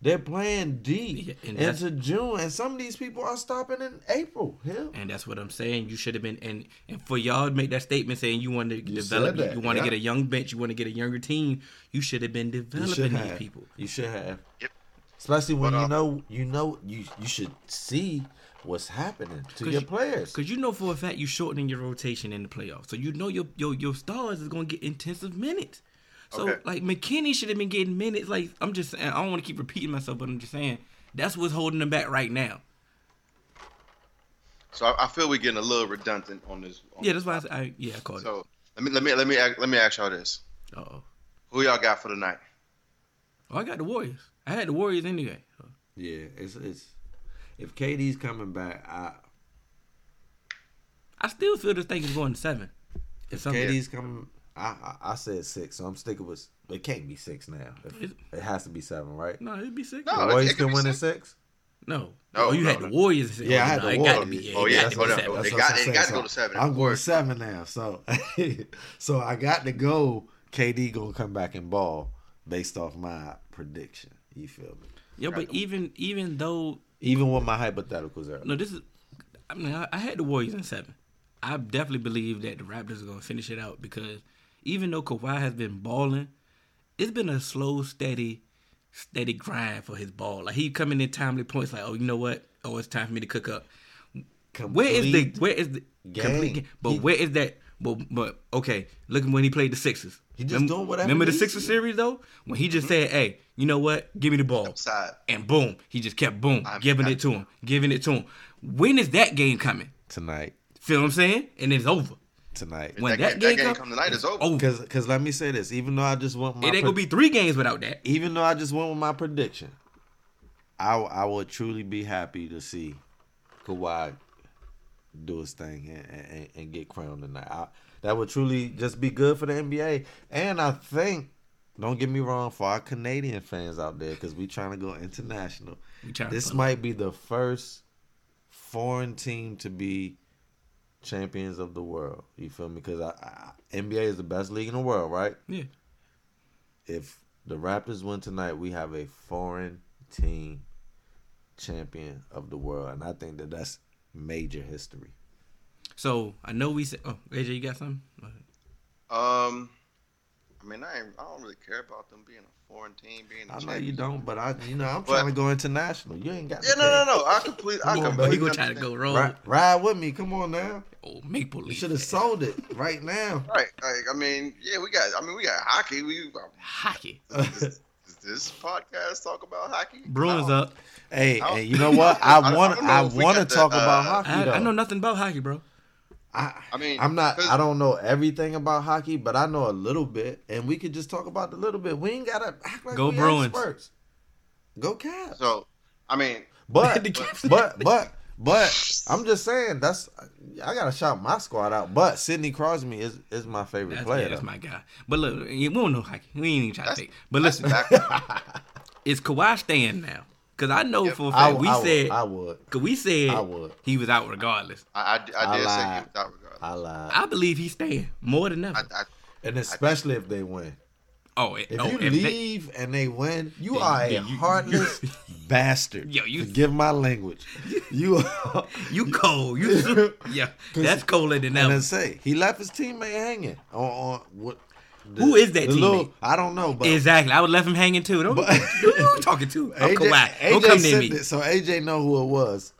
They're playing deep Yeah, and into June, and some of these people are stopping in April. Hell, And that's what I'm saying. You should have been and and for y'all to make that statement saying you want to develop, said that, you want to yeah. get a young bench, you want to get a younger team. You should have been developing these people. You should have. Yep. Especially when But, you uh, know, you know, you you should see what's happening to your players. Because you know for a fact you're shortening your rotation in the playoffs, so you know your your your stars is gonna get intensive minutes. So Okay. like McKinnie should have been getting minutes. Like I'm just saying, I don't want to keep repeating myself, but I'm just saying that's what's holding them back right now. So I, I feel we're getting a little redundant on this. on Yeah, that's why I, I yeah I called it. So let me let me let me ask- let me ask y'all this: Uh oh. Who y'all got for the night? Oh, I got the Warriors. I had the Warriors anyway. So. yeah, it's it's if KD's coming back, I I still feel this thing is going to seven. if Some- KD's coming, I, I I said six, so I'm sticking with. It can't be six now. It, it has to be seven, right? No, it'd be six. No, the Warriors can win in six. six. No. No, oh, you no, had no. the Warriors. Yeah, I had no, the Warriors. be. Oh, yeah, gotta be hold on. seven. They got- I'm it got to go to seven, I'm going course. seven now. So, [LAUGHS] so I got to go. KD gonna come back and ball based off my prediction. You feel me? Yeah, but even even though Even with my hypotheticals are no, this is. I mean, I, I had the Warriors in seven. I definitely believe that the Raptors are gonna finish it out because even though Kawhi has been balling, it's been a slow, steady, steady grind for his ball. Like he coming in timely points. Like, oh, you know what? Oh, it's time for me to cook up. Where is the where is the game. complete game? But He- where is that? But but okay, look at when he played the Sixers. He just remember, doing whatever Remember the he Sixers series though, when he just mm-hmm. said, "Hey, you know what? Give me the ball," Outside. and boom, he just kept boom, I'm- giving I- it to him, giving it to him. When is that game coming? tonight. Feel what I'm saying? And it's over. Tonight. When that, that, game, game, that game come, come tonight is over. over. Because because let me say this. Even though I just went my It ain't gonna pre- be three games without that. even though I just went with my prediction, I I would truly be happy to see Kawhi do his thing and, and, and get crowned tonight. I, that would truly just be good for the NBA. And I think, don't get me wrong, for our Canadian fans out there, because we're trying to go international. We trying to This might be the first foreign team to be champions of the world. You feel me? Because I, I, NBA is the best league in the world, right? Yeah. if the Raptors win tonight, we have a foreign team champion of the world, and I think that that's major history. So I know we said. Oh, AJ, you got something? Um, I mean, I ain't, I don't really care about them being a foreign team, being. a I know you don't, but I, you know, I'm But- trying to go international. You ain't got. Yeah, no, no, no. I completely, I Come on, completely He gonna try to go roll. Ride, ride with me. Come on now. Oh, Maple You Leaf. should have sold it right now. Right. Like, I mean, yeah, we got. I mean, we got hockey. We Hockey. does [LAUGHS] this podcast talk about hockey? Bruins No. up. hey, hey, you know what? [LAUGHS] I I want. know I want to got the, talk uh, about hockey. I. I know nothing about hockey, bro. I, I mean, I'm not. I don't know everything about hockey, but I know a little bit, and we could just talk about the little bit. We ain't gotta act like Go we Bruins. experts. Go Cavs. So, I mean, But [LAUGHS] The Cavs. but [LAUGHS] but but I'm just saying that's I gotta shout my squad out. But Sidney Crosby is is my favorite That's, player. yeah, that's my guy. But look, we don't know hockey. We ain't even trying to That's- say. But listen, back- [LAUGHS] is Kawhi staying now? Because I know Yep. for a fact we I said would, I would. Cause we said I would. he was out regardless. I, I, I I did say lied. you without regard. I lied. I believe he's staying more than ever. I, I, and especially if they win. Oh, it, If oh, you if they- leave and they win, you Then- are a you- heartless [LAUGHS] bastard. Yo, you- give my language. [LAUGHS] You are, you cold. You [LAUGHS] yeah, that's colder than that. and ever. say he left his teammate hanging on, on what. the- Who is that the little- teammate? I don't know, but Exactly. I would left him hanging too. Don't, But- who you talking to? I'm AJ, oh, Kawhi. Don't AJ come near me. it, so AJ know who it was.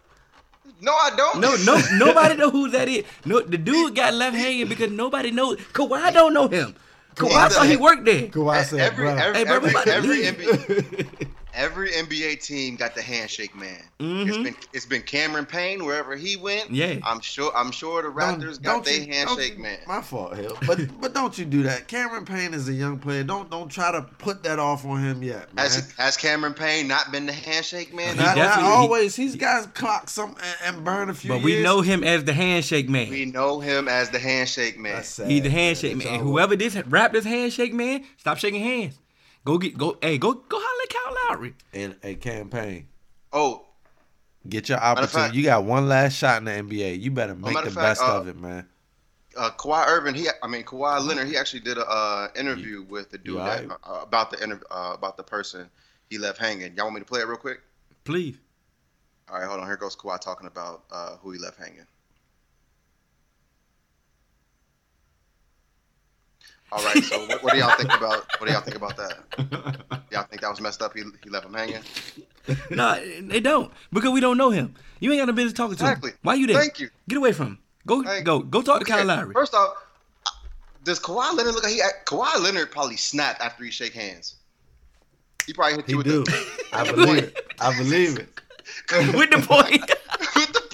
no, I don't. No, no, nobody know who that is. No, the dude got left hanging because nobody knows. Kawhi don't know him. Kawhi Kawhi thought he worked there. Kawhi said, every, "Bruh." every, Hey, bro, we every, about to every, leave. NBA, every NBA team got the handshake man. It's Mhm. been it's been Cameron Payne wherever he went. Yeah. I'm sure I'm sure the Don't- Raptors don't got their you- handshake you- man. My fault, hell. But [LAUGHS] but don't you do that. Cameron Payne is a young player. Don't don't try to put that off on him yet, man. Has has Cameron Payne not been the handshake man? Not, not always. He's got clock some and, and burn a few. But we years. know him as the handshake man. We know him as the handshake man. That's sad, He's the handshake It's man. And over. whoever this Raptors handshake man, stop shaking hands. Go get go. Hey, go go holler at Kyle Lowry. in a campaign. Oh, Get your opportunity. fact- you got one last shot in the NBA. You better make matter the fact, best uh, of it, man. uh, Kawhi Irving. He, I mean Kawhi Leonard. He actually did a uh, interview with the dude you that, alright? uh, about the inter- uh, about the person he left hanging. Y'all want me to play it real quick? Please. All right, hold on. Here goes Kawhi talking about uh, who he left hanging. All right, so what, what do y'all think about what do y'all think about that? Y'all think that was messed up? He, he left him hanging. no, they don't because we don't know him. You ain't got no business talking to him. Exactly. him. Why you there? Thank you. Get away from him. Go Thank- go go talk to Okay, Kyle Lowry. First off, uh, does Kawhi Leonard look like he? Kawhi Leonard probably snapped after he shake hands. He probably hit He you with do. the I [LAUGHS] believe it. I believe it. [LAUGHS] With the point. [LAUGHS]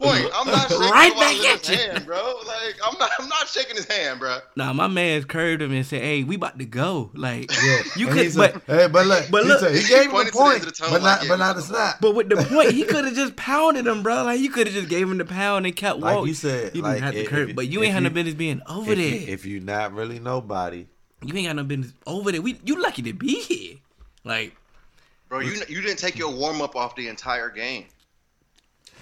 with the point. I'm not shaking Right back Leonard's at you. hand, bro. Like I'm not. I'm not shaking his hand, bro. nah, my man's curved him and said, "Hey, we about to go." Like Yeah. you And could, but a, hey, but look, but he, look- said- he He gave [LAUGHS] him pointed the the point, end the tunnel but not, yeah, but we not a the snap. but with the [LAUGHS] point, he could have just pounded him, bro. Like you could have just gave him the pound and kept Like walking. you said, you like, didn't have to if- curve. But you ain't had no business being over there. If you not really nobody, You ain't got no business over there. We you lucky to be here. Like Bro, you you didn't take your warm up off the entire game.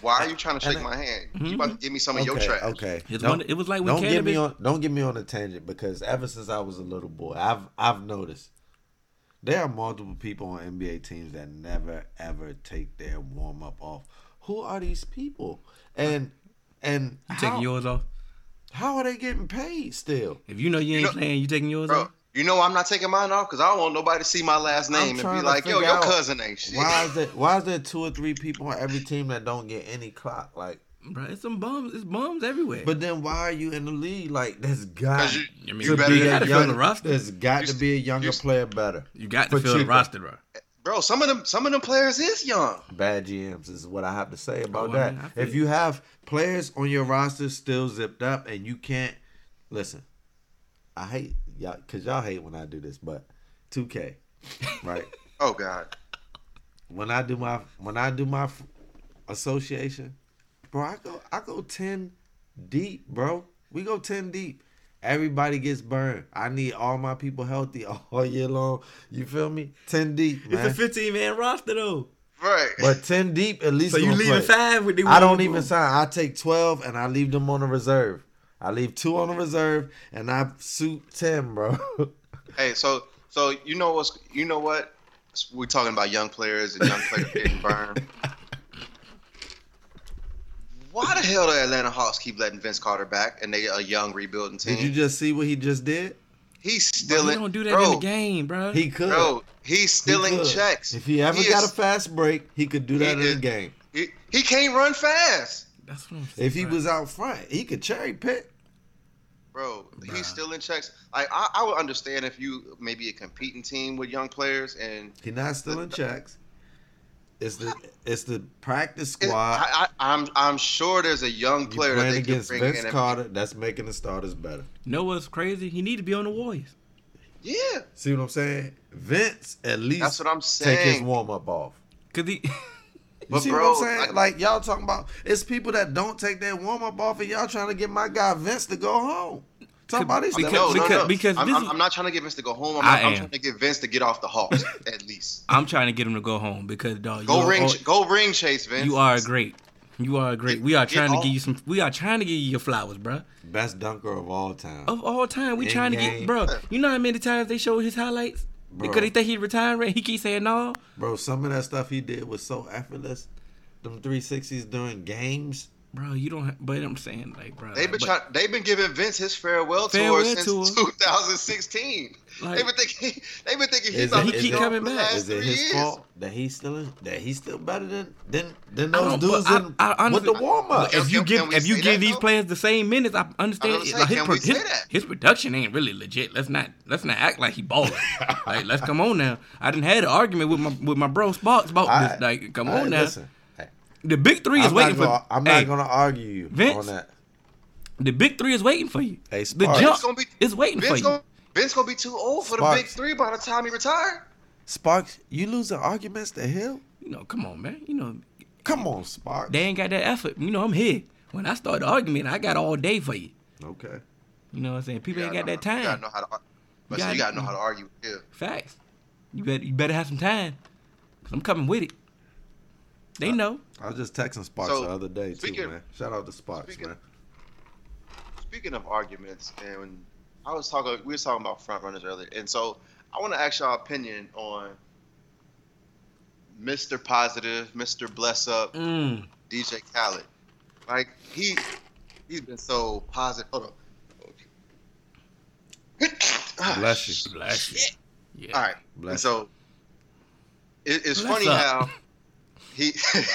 Why are you trying to shake I- my hand? You mm-hmm. about to give me some of your trash. okay. It's one- it was like when don't get me on don't get me on a tangent because ever since I was a little boy, I've I've noticed there are multiple people on NBA teams that never ever take their warm up off. Who are these people? And and you how, taking yours off. how are they getting paid still? If you know you ain't know- playing, you taking yours Bro, off. You know I'm not taking mine off because I don't want nobody to see my last name and be like, yo, your cousin ain't shit. Why is there why is there two or three people on every team that don't get any clock? Like Bro, it's some bums. It's bums everywhere. but then why are you in the league? Like there's got you- I mean, you to better be you a gotta fill young, the roster. There's got to be a younger player better. You got to for fill the cheaper. roster, bro. Bro, some of them some of them players is young. bad GMs is what I have to say about Oh, I that. mean, I if you. you have players on your roster still zipped up and you can't listen, I hate y'all because y'all hate when I do this, but 2K, right? [LAUGHS] Oh God. when I do my when I do my association, bro, I go I go ten deep, bro. We go ten deep. Everybody gets burned. I need all my people healthy [LAUGHS] all year long. You feel me? Ten deep, man. It's a 15 man roster though. Right. but ten deep at least. So you leaving play. five with the I don't even sign. I take twelve and I leave them on the reserve. I leave two on the reserve and I suit ten, bro. [LAUGHS] Hey, so so you know what's you know what? We're talking about young players and young players getting burned. Why the hell do Atlanta Hawks keep letting Vince Carter back and they a young rebuilding team? Did you just see what he just did? he's Bro, still you in. don't do that bro, in the game, bro. He could. Bro, he's He stealing could. checks. If he ever He got is- a fast break, he could do that in is- the game. He, he can't run fast, That's what I'm saying. If he bro. was out front, he could cherry pick. Bro. Bruh. He's in checks. Like I, I would understand if you maybe a competing team with young players and He not still in checks. It's the it's the practice squad. I, I, I'm I'm sure there's a young player that playing they can bring Vince in. and- Carter. That's making the starters better. You know what's crazy? He need to be on the Warriors. Yeah, See what I'm saying? Vince at least that's what I'm saying. take his warm up off. Cause he, [LAUGHS] You But see bro, what I'm saying? like- Like, y'all talking about it's people that don't take their warm up off, and y'all trying to get my guy Vince to go home. Talking about these Because- no, stuff. no, because- no. because I'm, this I'm, I'm not trying to get Vince to go home. I'm, I not, I'm trying to get Vince to get off the Hawks [LAUGHS] at least. I'm trying to get him to go home because dog. Go ring, Are, go ring chase, Vince. you are great. You are great. We are Get trying to off. give you some. We are trying to give you your flowers, bro. Best dunker of all time. Of all time, we In trying to get, bro. You know how many times they show his highlights Bro. because he think he's retiring. He keeps saying no. Bro, some of that stuff he did was so effortless. Them 360s during games. Bro, you don't. Have, but I'm saying like, bro. They've been trying. They've been giving Vince his farewell, Farewell tour since tour. 2016. Like- they've been thinking. [LAUGHS] They've been thinking he's Is about it- to is be it- gone coming back? Is it his years. fault that he's still that he's still better than than than those don't- dudes I- in, I with the warm up? If you Can- give can if you give that, these though? players the same minutes, I understand. I like, his, can pro- we say his, that? his production ain't really legit. Let's not let's not act like he balling. [LAUGHS] like let's come on now. I didn't had an argument with my with my bro Sparks about this. Like come on now. Listen, The big three is I'm, waiting gonna, for. I'm hey, not gonna argue you Vince? on that. The big three is waiting for you. Hey, the jump gonna be- is waiting for Vince you. gonna, Vince gonna be too old for the big three by the time he retire. Sparks, you losing arguments to Hill? You know, come on, man. You know, Come on, Sparks. they ain't got that effort. You know, I'm here. When I start the argument, I got all day for you. Okay. You know what I'm saying? People ain't You got that gotta You time. gotta know how to. ar- But gotta- you gotta know how to argue. Yeah. Facts. You better you better have some time. Cause I'm coming with it. They Uh, know. I was just texting Sparks So, the other day too, man. Shout out to Sparks, speaking- man. Speaking of arguments, and I was talking, we were talking about front runners earlier, and so I want to ask y'all opinion on Mr. Positive, Mr. Bless Up, Mm. DJ Khaled. Like he, he's been so positive. Hold on. Bless you. Bless you. Yeah. All right. Bless and so it, it's Bless funny up. how [LAUGHS] he. [LAUGHS]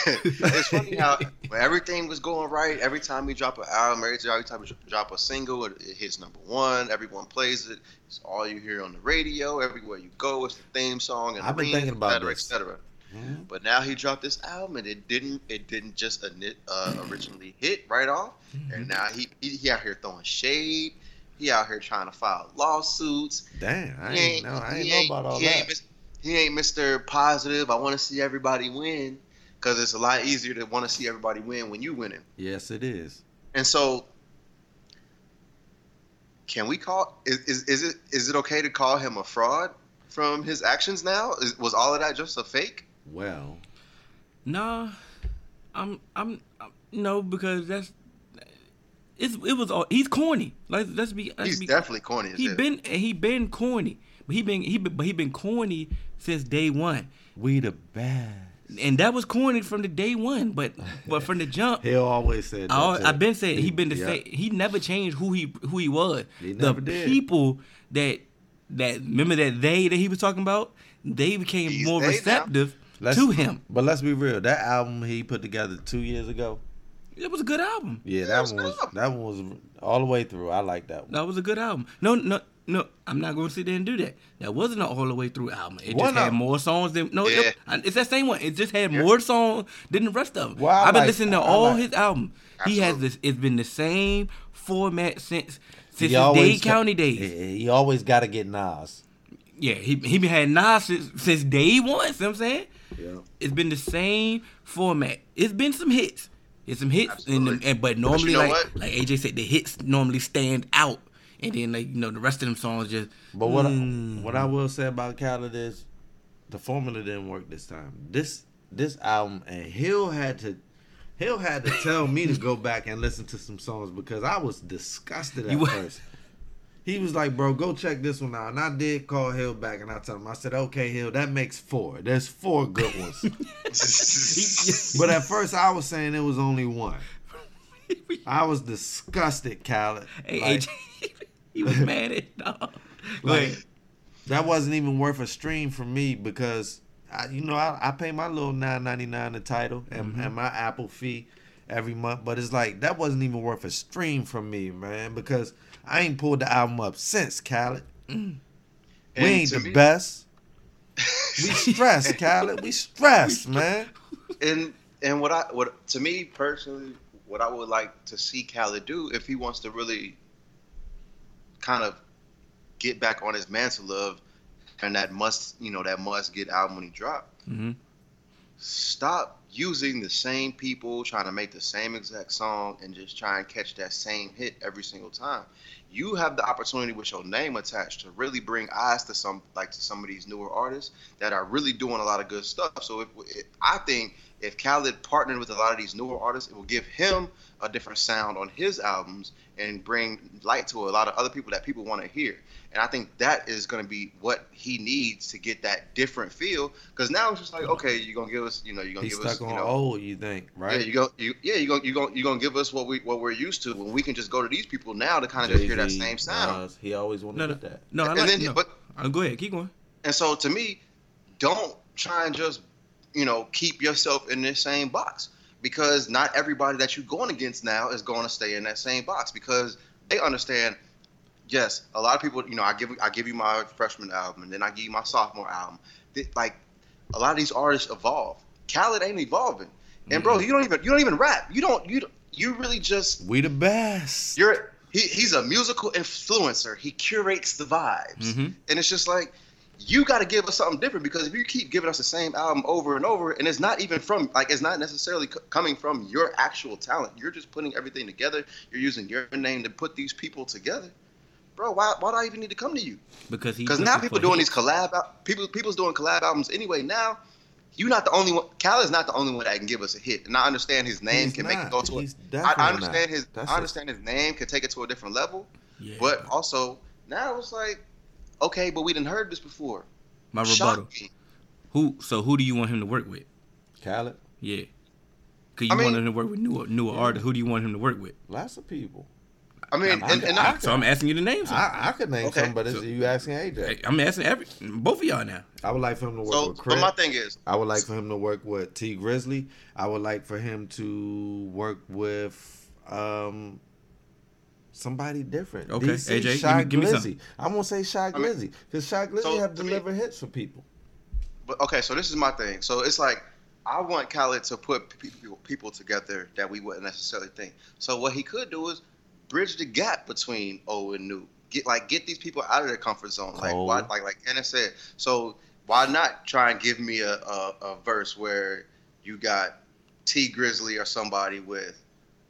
it's funny how when everything was going right. Every time he drop an album, every time he drop a single, it, it hits number one. Everyone plays it. It's all you hear on the radio. Everywhere you go, it's the theme song. And I've been thinking about et cetera, this. et cetera. Mhm. But now he dropped this album, and it didn't. It didn't just uh, originally hit right off, Mm-hmm. and now he, he he out here throwing shade. He out here trying to file lawsuits. Damn, I ain't know. I ain't know about all he that. Ain't, he ain't Mr. Positive. I want to see everybody win because it's a lot easier to want to see everybody win when you winning. Yes, it is. And so can we call is, is is it is it okay to call him a fraud from his actions now? Is, was all of that just a fake? Well, Nah, I'm, I'm, I'm no because that's it's it was all he's corny. Like let's be let's He's be, definitely corny he been he been corny, but he been he been, but he been corny since day one, we the best. and that was corny from the day one. But but from the jump, He'll always said. I, al- too. I've been saying he been the yeah. same. He never changed who he who he was. He the never did. people that that remember that they that he was talking about, they became He's more they receptive to him. But let's be real. That album he put together two years ago. It was a good album. Yeah, Yeah, that was one was good. that one was all the way through. I like that one. That was a good album. No, no, no. I'm not going to sit there and do that. That wasn't an all the way through album. It Why just had more songs than no. Yeah. It, it's that same one. It just had Yeah. more songs than the rest of them. Well, I've been like- listening to I all like- his albums. He has this. It's been the same format since since He his Dade County days. He, always got to get Nas. Yeah, he he been had Nas since, since day one. See what I'm saying? Yeah. It's been the same format. It's been some hits. It's some hits, and, and but normally know like what? like AJ said, the hits normally stand out, and then like you know the rest of them songs just. But what mm. I, what I will say about Khaled is the formula didn't work this time. This this album and Hill had to Hill had to tell me to go back and listen to some songs because I was disgusted at first. He was like, "Bro, go check this one out." And I did call Hill back and I told him, I said, "Okay, Hill, that makes four. There's four good ones." [LAUGHS] but at first, I was saying it was only one. [LAUGHS] I was disgusted, Khaled. Hey, Like, AJ, he was mad at dog. [LAUGHS] Go Like, that wasn't even worth a stream for me because I, you know I, I pay my little nine ninety nine the title and, Mm-hmm. and my Apple fee every month, but it's like that wasn't even worth a stream from me, man, because I ain't pulled the album up since Khaled. We ain't the me- best. [LAUGHS] We stressed, Khaled. We stressed, man. and and what I what to me personally, what I would like to see Khaled do if he wants to really kind of get back on his mantle of and that must you know that must get album when he drop. Mhm. Stop using the same people trying to make the same exact song and just try and catch that same hit every single time. You have the opportunity with your name attached to really bring eyes to some like to some of these newer artists that are really doing a lot of good stuff. So if, if I think if Khaled partnered with a lot of these newer artists, it will give him a different sound on his albums and bring light to a lot of other people that people want to hear. And I think that is going to be what he needs to get that different feel. Because now it's just like, okay, you're gonna give us, you know, you're gonna He's give stuck us, you know, old, you think, right? yeah, you go, you, yeah, you go, you go, you gonna give us what we what we're used to. When we can just go to these people now to kind of just hear that same sound. Nas, he always wanted No, no, that. no. I And like, then- no. but- Uh, go ahead, keep going. And so to me, don't try and just, you know, keep yourself in this same box because not everybody that you're going against now is going to stay in that same box because they understand. Yes, a lot of people, you know, I give I give you my freshman album and then I give you my sophomore album. Th- Like a lot of these artists evolve. Khaled ain't evolving. And bro, you don't even you don't even rap. You don't you you really just We the best. you're he, he's a musical influencer. He curates the vibes, Mhm. and it's just like you got to give us something different because if you keep giving us the same album over and over, and it's not even from like it's not necessarily c- coming from your actual talent. You're just putting everything together. You're using your name to put these people together, bro. Why why do I even need to come to you? Because he Because now people doing hits. these collab people people's doing collab albums anyway. Now you're not the only one. Khaled's not the only one that can give us a hit, and I understand his name He's can make it go to He's it. I, I understand not. his That's I a- understand his name can take it to a different level, Yeah, but also now it's like, okay, but we didn't heard this before. my rebuttal. me. Who? So who do you want him to work with? Khaled, Yeah. Cause you I mean- want him to work with newer newer artists. Who do you want him to work with? lots of people. I mean, I- and, and I- I, So I'm asking you to name some. I, I could name Okay. some, but it's So- you asking AJ. I'm asking every both of y'all now. I would like for him to work so, with but my thing is, I would like for him to work with Tee Grizzley. I would like for him to work with um somebody different. Okay, DC, AJ, give Shy me- give me some. Glizzy. I'm gonna say Shy I mean, Glizzy because Shy Glizzy so have to me- delivered hits for people. but okay, so this is my thing. So it's like I want Khaled to put people people together that we wouldn't necessarily think. So what he could do is bridge the gap between old and new. Get like get these people out of their comfort zone. Like Cole. why, like like Kenneth said. So why not try and give me a, a, a verse where you got Tee Grizzley or somebody with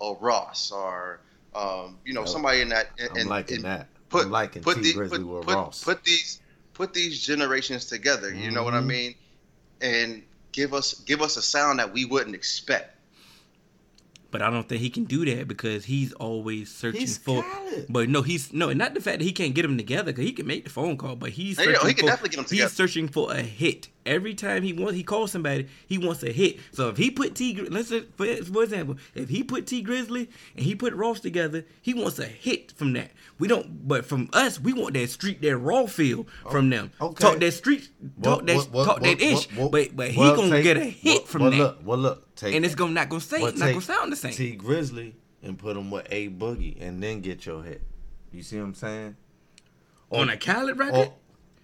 a Ross or um, you know Oh, somebody in that and, I'm in- liking in- that. put I'm liking put T the, Grizzly put, with put, Ross. put these put these generations together. You know what I Mhm. mean? And give us give us a sound that we wouldn't expect. But I don't think he can do that because he's always searching He's for. But no, he's no, not the fact that he can't get them together because he can make the phone call. But he's Yeah, he can for, definitely get 'em together. He's searching for a hit every time he wants. He calls somebody. He wants a hit. So if he put T, let's say, for, for example, if he put Tee Grizzley and he put Ross together, he wants a hit from that. We don't. But from us, we want that street, that raw feel from them. okay. Talk that street, talk What- that, what- talk that what- ish. but but he well, gonna take- get a hit well, from well, that, Look, well, look, take and it's gonna not gonna say, well, not gonna sound the same. Tee Grizzley and put him with A Boogie, and then get your hit. You see what I'm saying? On a Khaled record. Or,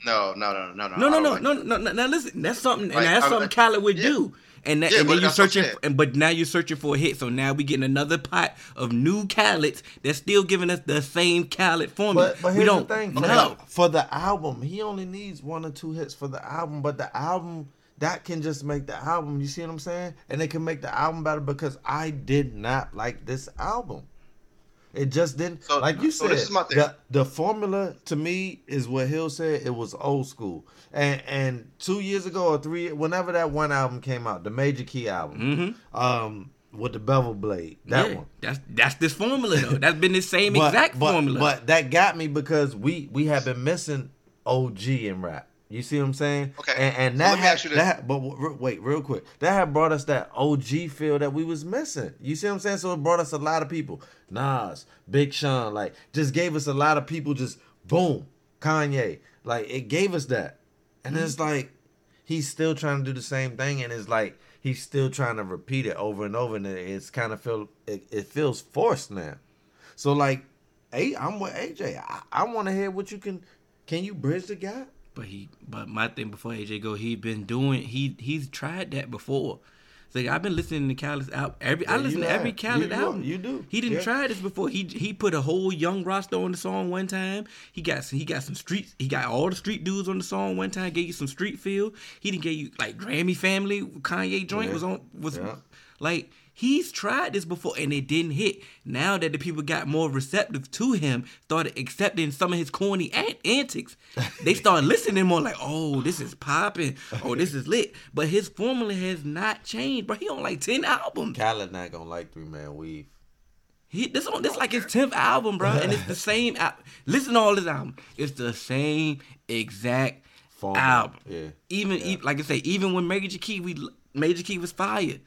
No, no, no, no, no. No, no, no, like no, no, no. Now listen, that's something, and Like, that's I- something Khaled would yeah. do. And that, Yeah, and then you're that's what I'm searching, saying. and but now you're searching for a hit. So now we getting another pot of new Khaled's that's still giving us the same Khaled formula. but but we here's don't the thing. For, know. the, for the album, he only needs one or two hits for the album. But the album that can just make the album. You see what I'm saying? And it can make the album better because I did not like this album. It just didn't. So- like you so said, this is my thing. the the formula to me is what Hill said. It was old school. And and two years ago or three, whenever that one album came out, the Major Key album, Mm-hmm. um, with the bevel blade, that yeah, one. That's that's this formula though. That's been the same [LAUGHS] But- exact but, formula. But that got me because we we have been missing OG in rap. You see what I'm saying? Okay, And, and so that me had, ask you this. that but w- wait, real quick. That had brought us that OG feel that we was missing. You see what I'm saying? So it brought us a lot of people. Nas, Big Sean, like just gave us a lot of people. Just boom, Kanye. Like it gave us that, and it's like he's still trying to do the same thing, and it's like he's still trying to repeat it over and over, and it- it's kind of feel it, it feels forced now. So like, hey, I'm with AJ. I, I want to hear what you can. Can you bridge the gap? But he, but my thing before AJ go, he been doing he he's tried that before. So like, I've been listening to Khaled's album. Every I listen to every. Khaled You do. album. You do. He didn't Yeah. try this before. He he put a whole young roster on the song one time. He got some, he got some streets. He got all the street dudes on the song one time. Gave you some street feel. He didn't give you like Grammy Family. Kanye joint Yeah. was on was Yeah. like he's tried this before and it didn't hit. Now that the people got more receptive to him, started accepting some of his corny an- antics, [LAUGHS] they started listening more like, oh, this is popping. Oh, this is lit. But his formula has not changed, bro. He on like 10 albums. Khaled not gonna like three man weave. He, this on this like his 10th album, bro. And it's the [LAUGHS] same al- Listen to all his album. It's the same exact Formula. album. Yeah. Even, e- like I say, even when Major Key, we Major Key was fired.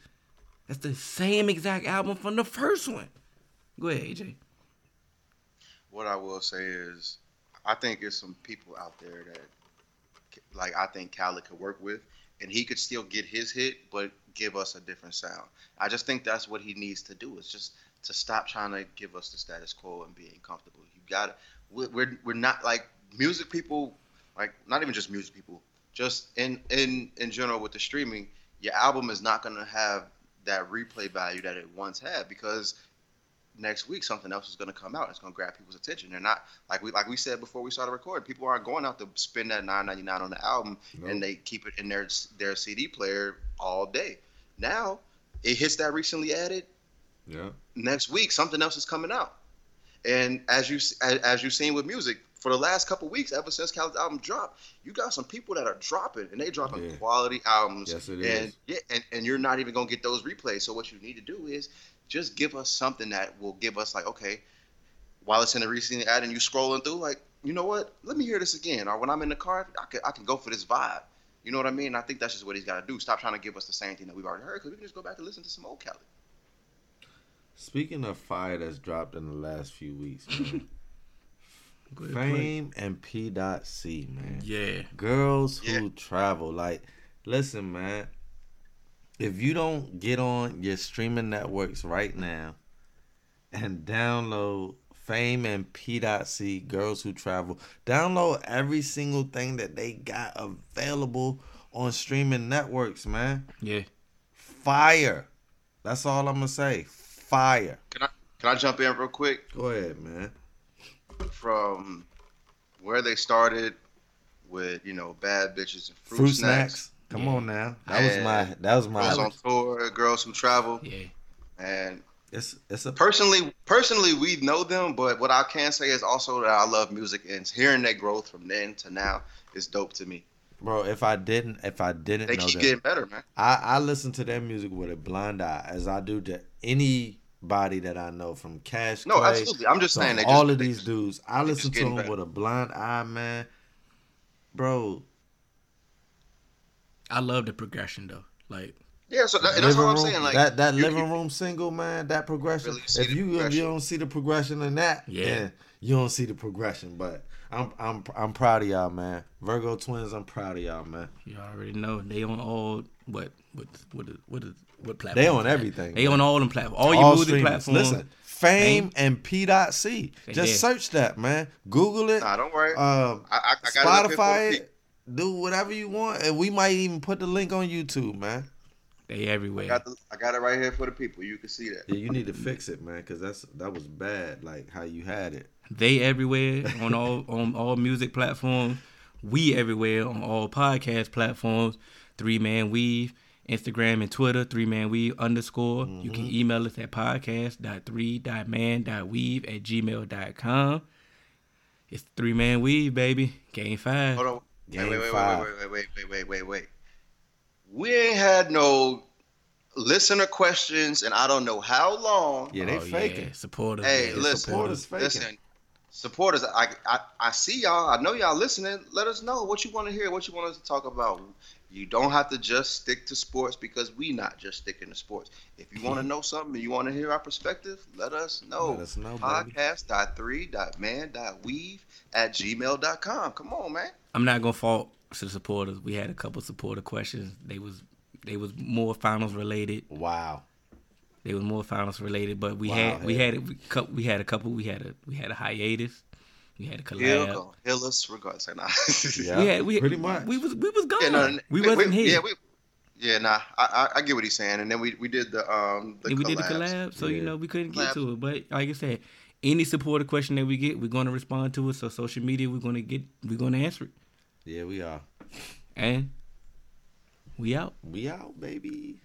That's the same exact album from the first one. Go ahead, AJ. What I will say is, I think there's some people out there that, like, I think Khaled could work with, and he could still get his hit, but give us a different sound. I just think that's what he needs to do. Is just to stop trying to give us the status quo and being comfortable. You got to We're, we're not like music people, like not even just music people, just in in in general with the streaming. Your album is not gonna have that replay value that it once had because next week something else is going to come out. It's going to grab people's attention. They're not like we like we said before we started recording. People aren't going out to spend that nine ninety nine on the album Nope. and they keep it in their their CD player all day. Now it hits that recently added. Yeah. Next week something else is coming out. And as you as, as you've seen with music for the last couple weeks, ever since Khaled's album dropped, you got some people that are dropping and they dropping Yeah. quality albums. Yes, it and is. yeah, and, and you're not even gonna get those replays. So what you need to do is just give us something that will give us like, okay, while it's in the recent ad and you scrolling through, like, you know what? Let me hear this again. Or when I'm in the car, I can I can go for this vibe. You know what I mean? I think that's just what he's got to do. Stop trying to give us the same thing that we've already heard, because we can just go back and listen to some old Khaled. Speaking of fire that's dropped in the last few weeks, man. [LAUGHS] Go ahead, play. Fame and P. Dot C, man. Yeah. Girls Yeah. who travel. Like, listen, man. If you don't get on your streaming networks right now and download Fame and P.C. Girls Who Travel, download every single thing that they got available on streaming networks, man. Yeah. Fire. That's all I'm gonna say. Fire. Can I can I jump in real quick Go ahead, man. From where they started with you know bad bitches and fruit, Fruit, snacks. snacks. Come Yeah. on now. That was my. That was my. Girls on tour, girls who travel, Yeah. and It's it's a personally, personally, we know them, but what I can say is also that I love music and hearing that growth from then to now is dope to me. bro. If I didn't, if I didn't They know keep them, getting better, man. I I listen to their music with a blind eye, as I do to anybody that I know from Cash. No, Clay absolutely. I'm just saying they all just, of these just- dudes. I listen to them better. with a blind eye, man. Bro, I love the progression though. Like Yeah, so that, that's living what I'm saying. Like that that you- living room single, man. That progression. Really if you if progression. you don't see the progression in that, Yeah. yeah, you don't see the progression. But I'm I'm I'm proud of y'all, man. Virgo twins, I'm proud of y'all, man. you already know, they on all what what what is what is what platform? They on everything. They man. on all them platforms. All your music platforms. Listen, Fame and P.C. They Just there. search that, man. Google it. Nah, don't worry. Um, I, I, I got it up here for Spotify it. Do whatever you want, and we might even put the link on YouTube, man. They I everywhere. got, the, I got it right here for the people. You can see that. Yeah, you need to fix it, man, because that's that was bad, like how you had it. They everywhere on all [LAUGHS] on all music platforms. We everywhere on all podcast platforms. Three Man Weave, Instagram and Twitter. Three Man Weave underscore. You can mm-hmm. email us at podcast.3.man.weave at gmail.com. It's Three Man Weave, baby. Game five. Hold on. Game wait, wait, five. wait, wait, wait, wait, wait, wait, wait. We ain't had no listener questions, and I don't know how long. Yeah, they Oh, faking. Supporters. Hey, man. listen, supporters faking. listen, supporters. I, I, I see y'all. I know y'all listening. Let us know what you want to hear, what you want us to talk about. You don't have to just stick to sports because we not just sticking to sports. If you want to mhm. know something and you want to hear our perspective, let us know. Let us know, baby. Podcast.3.man.weave at gmail.com. Come on, man. I'm not gonna fault to the supporters. We had a couple supporter questions. They was they was more finals related. Wow. They was more finals related, but we Wow, had we had we, we had a couple. We had a we had a hiatus. We had a He'll collab. go. He'll us regardless. [LAUGHS] Nah. Yeah. We had we pretty much. We was we was gone. Yeah, no, we wasn't here. Yeah, we, yeah, nah. I, I I get what he's saying, and then we we did the um the and we did the collab, so you know we couldn't get Collabs. to it. But like I said, any supporter question that we get, we're gonna respond to it. So social media, we're gonna get we're gonna answer it. Yeah, we are. And we out. We out, baby.